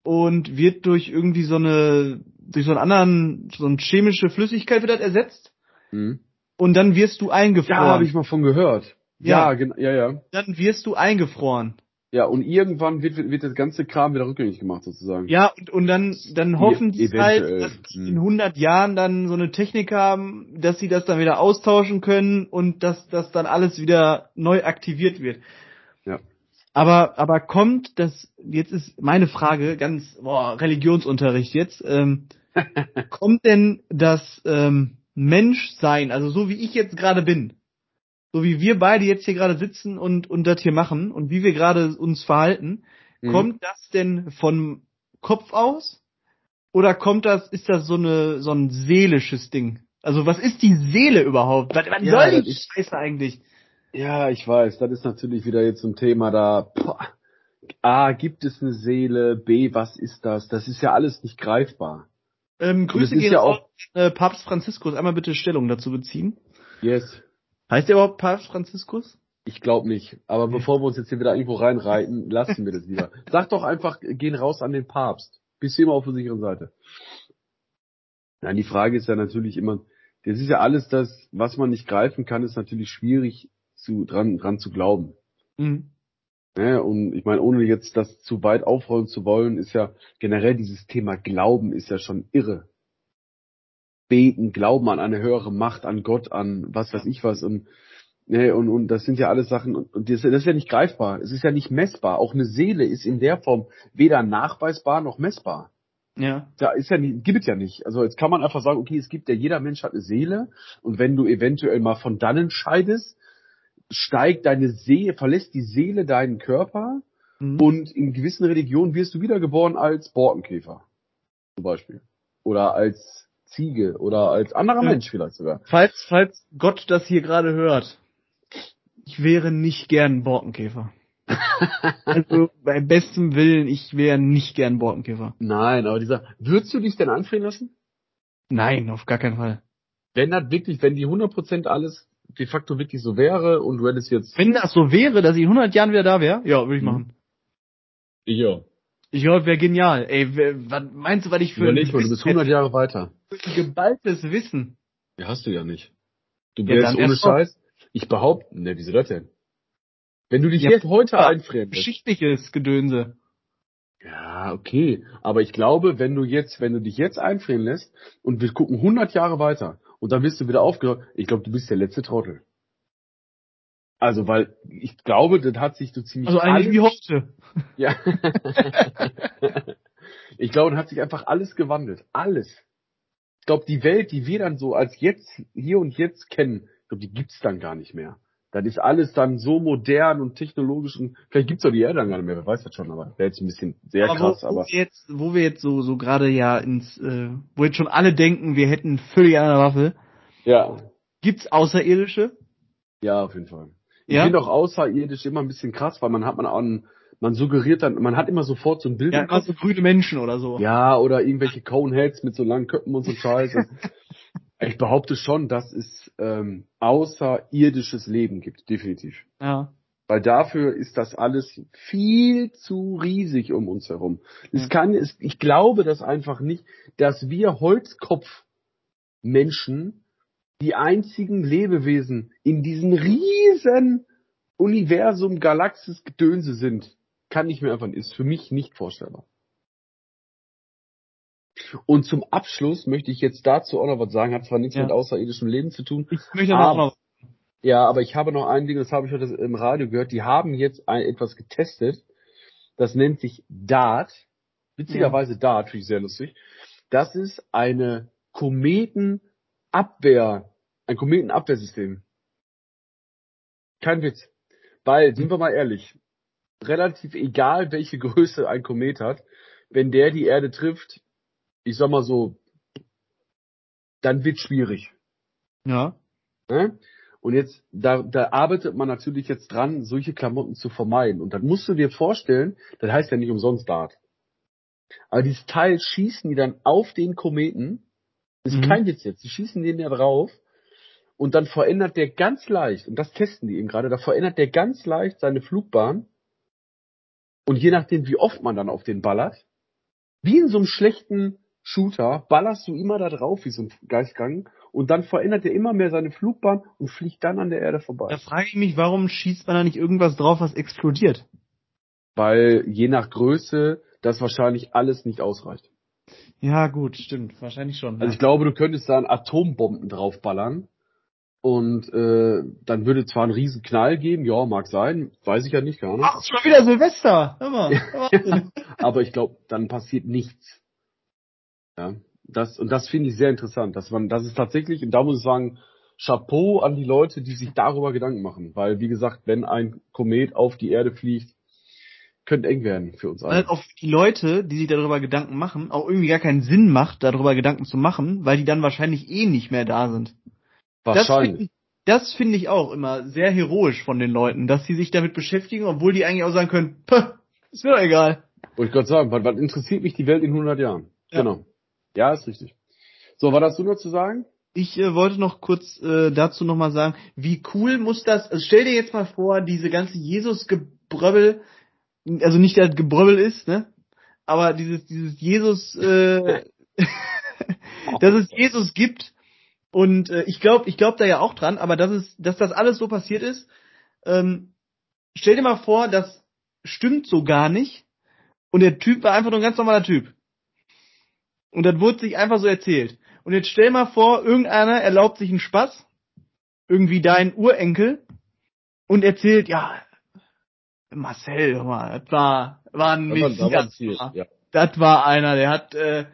und wird durch irgendwie so eine, durch so einen anderen, so eine chemische Flüssigkeit wird das ersetzt. Hm. Und dann wirst du eingefroren. Ja, habe ich mal von gehört. Ja, Ja. genau, ja, ja. Dann wirst du eingefroren. Ja, und irgendwann wird, wird das ganze Kram wieder rückgängig gemacht, sozusagen. Ja, und, und dann, dann hoffen die eventuell. halt, dass die Hm. in 100 Jahren dann so eine Technik haben, dass sie das dann wieder austauschen können und dass das dann alles wieder neu aktiviert wird. Ja. Aber, aber kommt das, jetzt ist meine Frage, ganz, boah, Religionsunterricht jetzt, ähm, kommt denn das ähm, Menschsein, also so wie ich jetzt gerade bin, so wie wir beide jetzt hier gerade sitzen und, und das hier machen und wie wir gerade uns verhalten, Mhm. kommt das denn von Kopf aus? Oder kommt das, ist das so eine, so ein seelisches Ding? Also was ist die Seele überhaupt? Was, was Ja, soll die ist- Scheiße eigentlich? Ja, ich weiß, das ist natürlich wieder jetzt so ein Thema da. Boah. A, gibt es eine Seele? B, was ist das? Das ist ja alles nicht greifbar. Ähm, Grüße gehen ja auch- äh, Papst Franziskus. Einmal bitte Stellung dazu beziehen. Yes. Heißt der überhaupt Papst Franziskus? Ich glaube nicht. Aber bevor wir uns jetzt hier wieder irgendwo reinreiten, lassen wir das lieber. Sag doch einfach, gehen raus an den Papst. Bist du immer auf der sicheren Seite. Nein, die Frage ist ja natürlich immer, das ist ja alles das, was man nicht greifen kann, ist natürlich schwierig zu, dran, dran zu glauben. Mhm. Ne? Und ich meine, ohne jetzt das zu weit aufrollen zu wollen, ist ja generell dieses Thema Glauben ist ja schon irre. Beten, Glauben an eine höhere Macht, an Gott, an was weiß ich was und ne, und, und das sind ja alles Sachen und, und das, das ist ja nicht greifbar, es ist ja nicht messbar. Auch eine Seele ist in der Form weder nachweisbar noch messbar. Ja. Da ist ja nicht, gibt es ja nicht. Also jetzt kann man einfach sagen, okay, es gibt ja jeder Mensch hat eine Seele und wenn du eventuell mal von dannen scheidest, steigt deine Seele, verlässt die Seele deinen Körper Mhm. und in gewissen Religionen wirst du wiedergeboren als Borkenkäfer. Zum Beispiel. Oder als Ziege oder als anderer Ja. Mensch vielleicht sogar. Falls, falls Gott das hier gerade hört, ich wäre nicht gern Borkenkäfer. also bei bestem Willen, ich wäre nicht gern Borkenkäfer. Nein, aber dieser, würdest du dich denn anfrieren lassen? Nein, auf gar keinen Fall. Wenn das wirklich, wenn die 100% alles de facto wirklich so wäre und du hättest jetzt, Wenn das so wäre, dass ich in 100 Jahren wieder da wäre, ja, würde ich Mhm. machen. ja, Ich glaube, wäre genial. Ey, was meinst du, was ich für überleg mal, du bist 100 Jahre weiter. Geballtes Wissen? Ja, hast du ja nicht. Du Ja, dann ohne Scheiß. Ich behaupte, ne, wieso das denn? Wenn du dich Ja, jetzt heute lässt. Geschichtliches Gedönse. Ja, okay. Aber ich glaube, wenn du jetzt, wenn du dich jetzt einfrieren lässt und wir gucken 100 Jahre weiter und dann bist du wieder aufgehört, ich glaube, du bist der letzte Trottel. Also, weil ich glaube, das hat sich so ziemlich Also eigentlich wie heute. ja. ich glaube, dann hat sich einfach alles gewandelt. Alles. Ich glaube, die Welt, die wir dann so als jetzt, hier und jetzt kennen, ich glaube, die gibt's dann gar nicht mehr. Dann ist alles dann so modern und technologisch und vielleicht gibt's auch die Erde dann gar nicht mehr, wer weiß das schon, aber wäre jetzt ein bisschen sehr aber krass, wo, wo aber wir jetzt, wo wir jetzt so, so gerade ja ins, äh, wo jetzt schon alle denken, wir hätten völlig andere Waffe. ja, Gibt's Außerirdische? ja, auf jeden Fall. Ich Ja? finde auch außerirdisch immer ein bisschen krass, weil man hat man auch einen, man suggeriert dann, man hat immer sofort so ein Bild Ja, im immer Kopf. so grüne Menschen oder so. Ja, oder irgendwelche Coneheads mit so langen Köpfen und so Scheiße. ich behaupte schon, dass es ähm, außerirdisches Leben gibt, definitiv. Ja. Weil dafür ist das alles viel zu riesig um uns herum. Es Ja. kann, es, ich glaube das einfach nicht, dass wir Holzkopf-Menschen die einzigen Lebewesen in diesem riesen Universum, Galaxis, Gedönse sind. Kann ich mir einfach, ist für mich nicht vorstellbar. Und zum Abschluss möchte ich jetzt dazu auch noch was sagen, hat zwar nichts Ja. mit außerirdischem Leben zu tun, Ich möchte noch Aber- mal, ja, aber ich habe noch ein Ding, das habe ich heute im Radio gehört. Die haben jetzt ein, etwas getestet. Das nennt sich DART. Witzigerweise DART, finde ich sehr lustig. Das ist eine Kometenabwehr, ein Kometenabwehrsystem. Kein Witz. Weil, sind wir mal ehrlich, relativ egal, welche Größe ein Komet hat, wenn der die Erde trifft, ich sag mal so, dann wird schwierig. ja. Ne? Und jetzt, da, da arbeitet man natürlich jetzt dran, solche Klamotten zu vermeiden. Und dann musst du dir vorstellen, das heißt ja nicht umsonst Dart. Aber dieses Teil schießen die dann auf den Kometen. Das ist Mhm. kein Witz jetzt. Die schießen den ja drauf. Und dann verändert der ganz leicht, und das testen die eben gerade, da verändert der ganz leicht seine Flugbahn. Und je nachdem, wie oft man dann auf den ballert, wie in so einem schlechten Shooter ballerst du immer da drauf wie so ein Geistgang und dann verändert er immer mehr seine Flugbahn und fliegt dann an der Erde vorbei. Da frage ich mich, warum schießt man da nicht irgendwas drauf, was explodiert? Weil je nach Größe das wahrscheinlich alles nicht ausreicht. Ja, gut, stimmt, wahrscheinlich schon. Also ja. ich glaube, du könntest da Atombomben draufballern und äh, dann würde zwar ein riesen Knall geben, ja, mag sein, weiß ich ja nicht, gar nicht. Ach, schon wieder Silvester. Hör mal. Aber ich glaube, dann passiert nichts. Ja, das und das finde ich sehr interessant, dass man, das ist tatsächlich, und da muss ich sagen, Chapeau an die Leute, die sich darüber Gedanken machen, weil wie gesagt, wenn ein Komet auf die Erde fliegt, könnte eng werden für uns Weil alle. auf die Leute, die sich darüber Gedanken machen, auch irgendwie gar keinen Sinn macht, darüber Gedanken zu machen, weil die dann wahrscheinlich eh nicht mehr da sind. Wahrscheinlich. Das finde ich auch immer sehr heroisch von den Leuten, dass sie sich damit beschäftigen, obwohl die eigentlich auch sagen können, "Puh, ist mir doch egal. Wollte ich gerade sagen, was, was interessiert mich die Welt in 100 Jahren? Ja. Genau. Ja, ist richtig. So, war das du noch zu sagen? Ich äh, wollte noch kurz äh, dazu nochmal sagen, wie cool muss das, also stell dir jetzt mal vor, diese ganze Jesus-Gebröbbel, also nicht, dass es Gebröbbel ist, ne? Aber dieses, dieses Jesus, äh, dass es Jesus gibt und äh, ich glaube, ich glaube da ja auch dran, aber dass es, dass das alles so passiert ist, ähm, stell dir mal vor, das stimmt so gar nicht und der Typ war einfach nur ein ganz normaler Typ. Und das wurde sich einfach so erzählt. Und jetzt stell mal vor, irgendeiner erlaubt sich einen Spaß, irgendwie dein Urenkel, und erzählt, ja, Marcel, hör mal, das war, war ein Messias. Mann. ja. Das war einer, der hat, äh,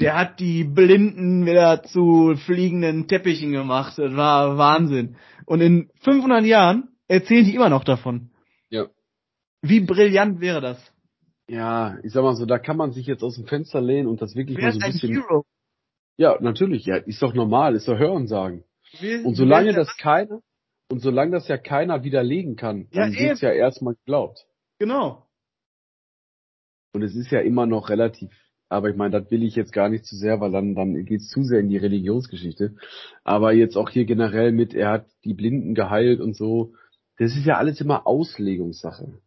der hat die Blinden wieder zu fliegenden Teppichen gemacht. Das war Wahnsinn. Und in 500 Jahren erzählen die immer noch davon. Ja. Wie brillant wäre das? Ja, ich sag mal so, da kann man sich jetzt aus dem Fenster lehnen und das wirklich Wer mal so ein bisschen. Hero? Ja, natürlich, ja, ist doch normal, ist doch Hörensagen. Wer- Und solange das keiner, und solange das ja keiner widerlegen kann, Ja, dann wird's ja erstmal geglaubt. Genau. Und es ist ja immer noch relativ, aber ich meine, das will ich jetzt gar nicht zu sehr, weil dann, dann geht's zu sehr in die Religionsgeschichte. Aber jetzt auch hier generell mit, er hat die Blinden geheilt und so, das ist ja alles immer Auslegungssache.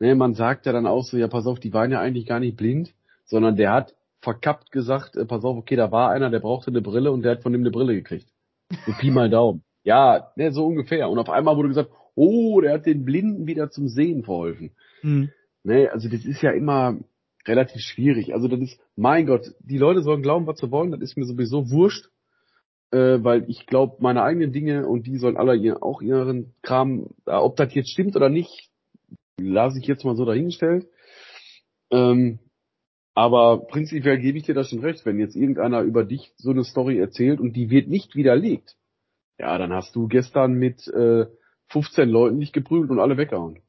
Ne, man sagt ja dann auch so, ja, pass auf, die waren ja eigentlich gar nicht blind, sondern der hat verkappt gesagt, äh, pass auf, okay, da war einer, der brauchte eine Brille und der hat von dem eine Brille gekriegt. So Pi mal Daumen. Ja, ne, so ungefähr. Und auf einmal wurde gesagt, oh, der hat den Blinden wieder zum Sehen verholfen. Hm. Ne, also das ist ja immer relativ schwierig. Also das ist, mein Gott, die Leute sollen glauben, was sie wollen, das ist mir sowieso wurscht, äh, weil ich glaube meine eigenen Dinge und die sollen alle ihr, auch ihren Kram, äh, ob das jetzt stimmt oder nicht, lasse ich jetzt mal so dahingestellt. Ähm, aber prinzipiell gebe ich dir da schon recht, wenn jetzt irgendeiner über dich so eine Story erzählt und die wird nicht widerlegt, ja, dann hast du gestern mit äh, 15 Leuten dich geprügelt und alle weggehauen.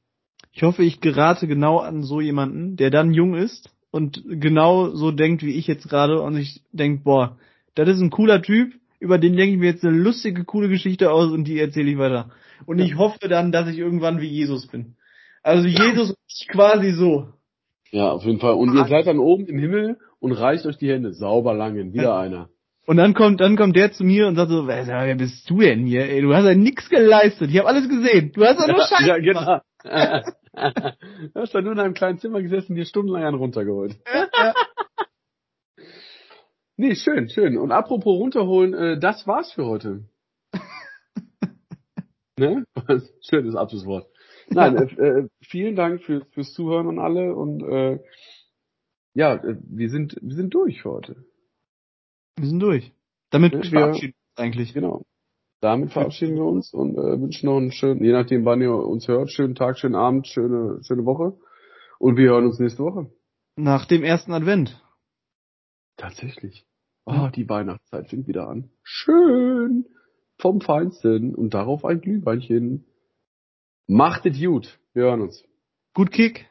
Ich hoffe, ich gerate genau an so jemanden, der dann jung ist und genau so denkt wie ich jetzt gerade und ich denk, boah, das ist ein cooler Typ, über den denke ich mir jetzt eine lustige, coole Geschichte aus und die erzähle ich weiter. Und Ja. ich hoffe dann, dass ich irgendwann wie Jesus bin. Also Jesus ist quasi so. Ja, auf jeden Fall. Und ihr seid dann oben im Himmel und reicht euch die Hände. Sauber langen. Wieder einer. Und dann kommt, dann kommt der zu mir und sagt so, wer, bist du denn hier? Ey, du hast ja nix geleistet. Ich habe alles gesehen. Du hast ja nur Scheiße. ja, genau. du hast da nur in einem kleinen Zimmer gesessen, dir stundenlang einen runtergeholt. Ja. Nee, schön, schön. Und apropos runterholen, äh, das war's für heute. ne? Schönes Abschlusswort. Nein, äh, äh, vielen Dank für, fürs Zuhören an alle und äh, ja, äh, wir sind wir sind durch für heute. Wir sind durch. Damit Ja, verabschieden wir uns eigentlich. Genau. Damit verabschieden wir uns und äh, wünschen noch einen schönen, je nachdem wann ihr uns hört, schönen Tag, schönen Abend, schöne, schöne Woche. Und wir hören uns nächste Woche. Nach dem ersten Advent. Tatsächlich. Oh, die Weihnachtszeit fängt wieder an. Schön. Vom Feinsten. Und darauf ein Glühweinchen. Macht es gut. Wir hören uns. Gut Kick.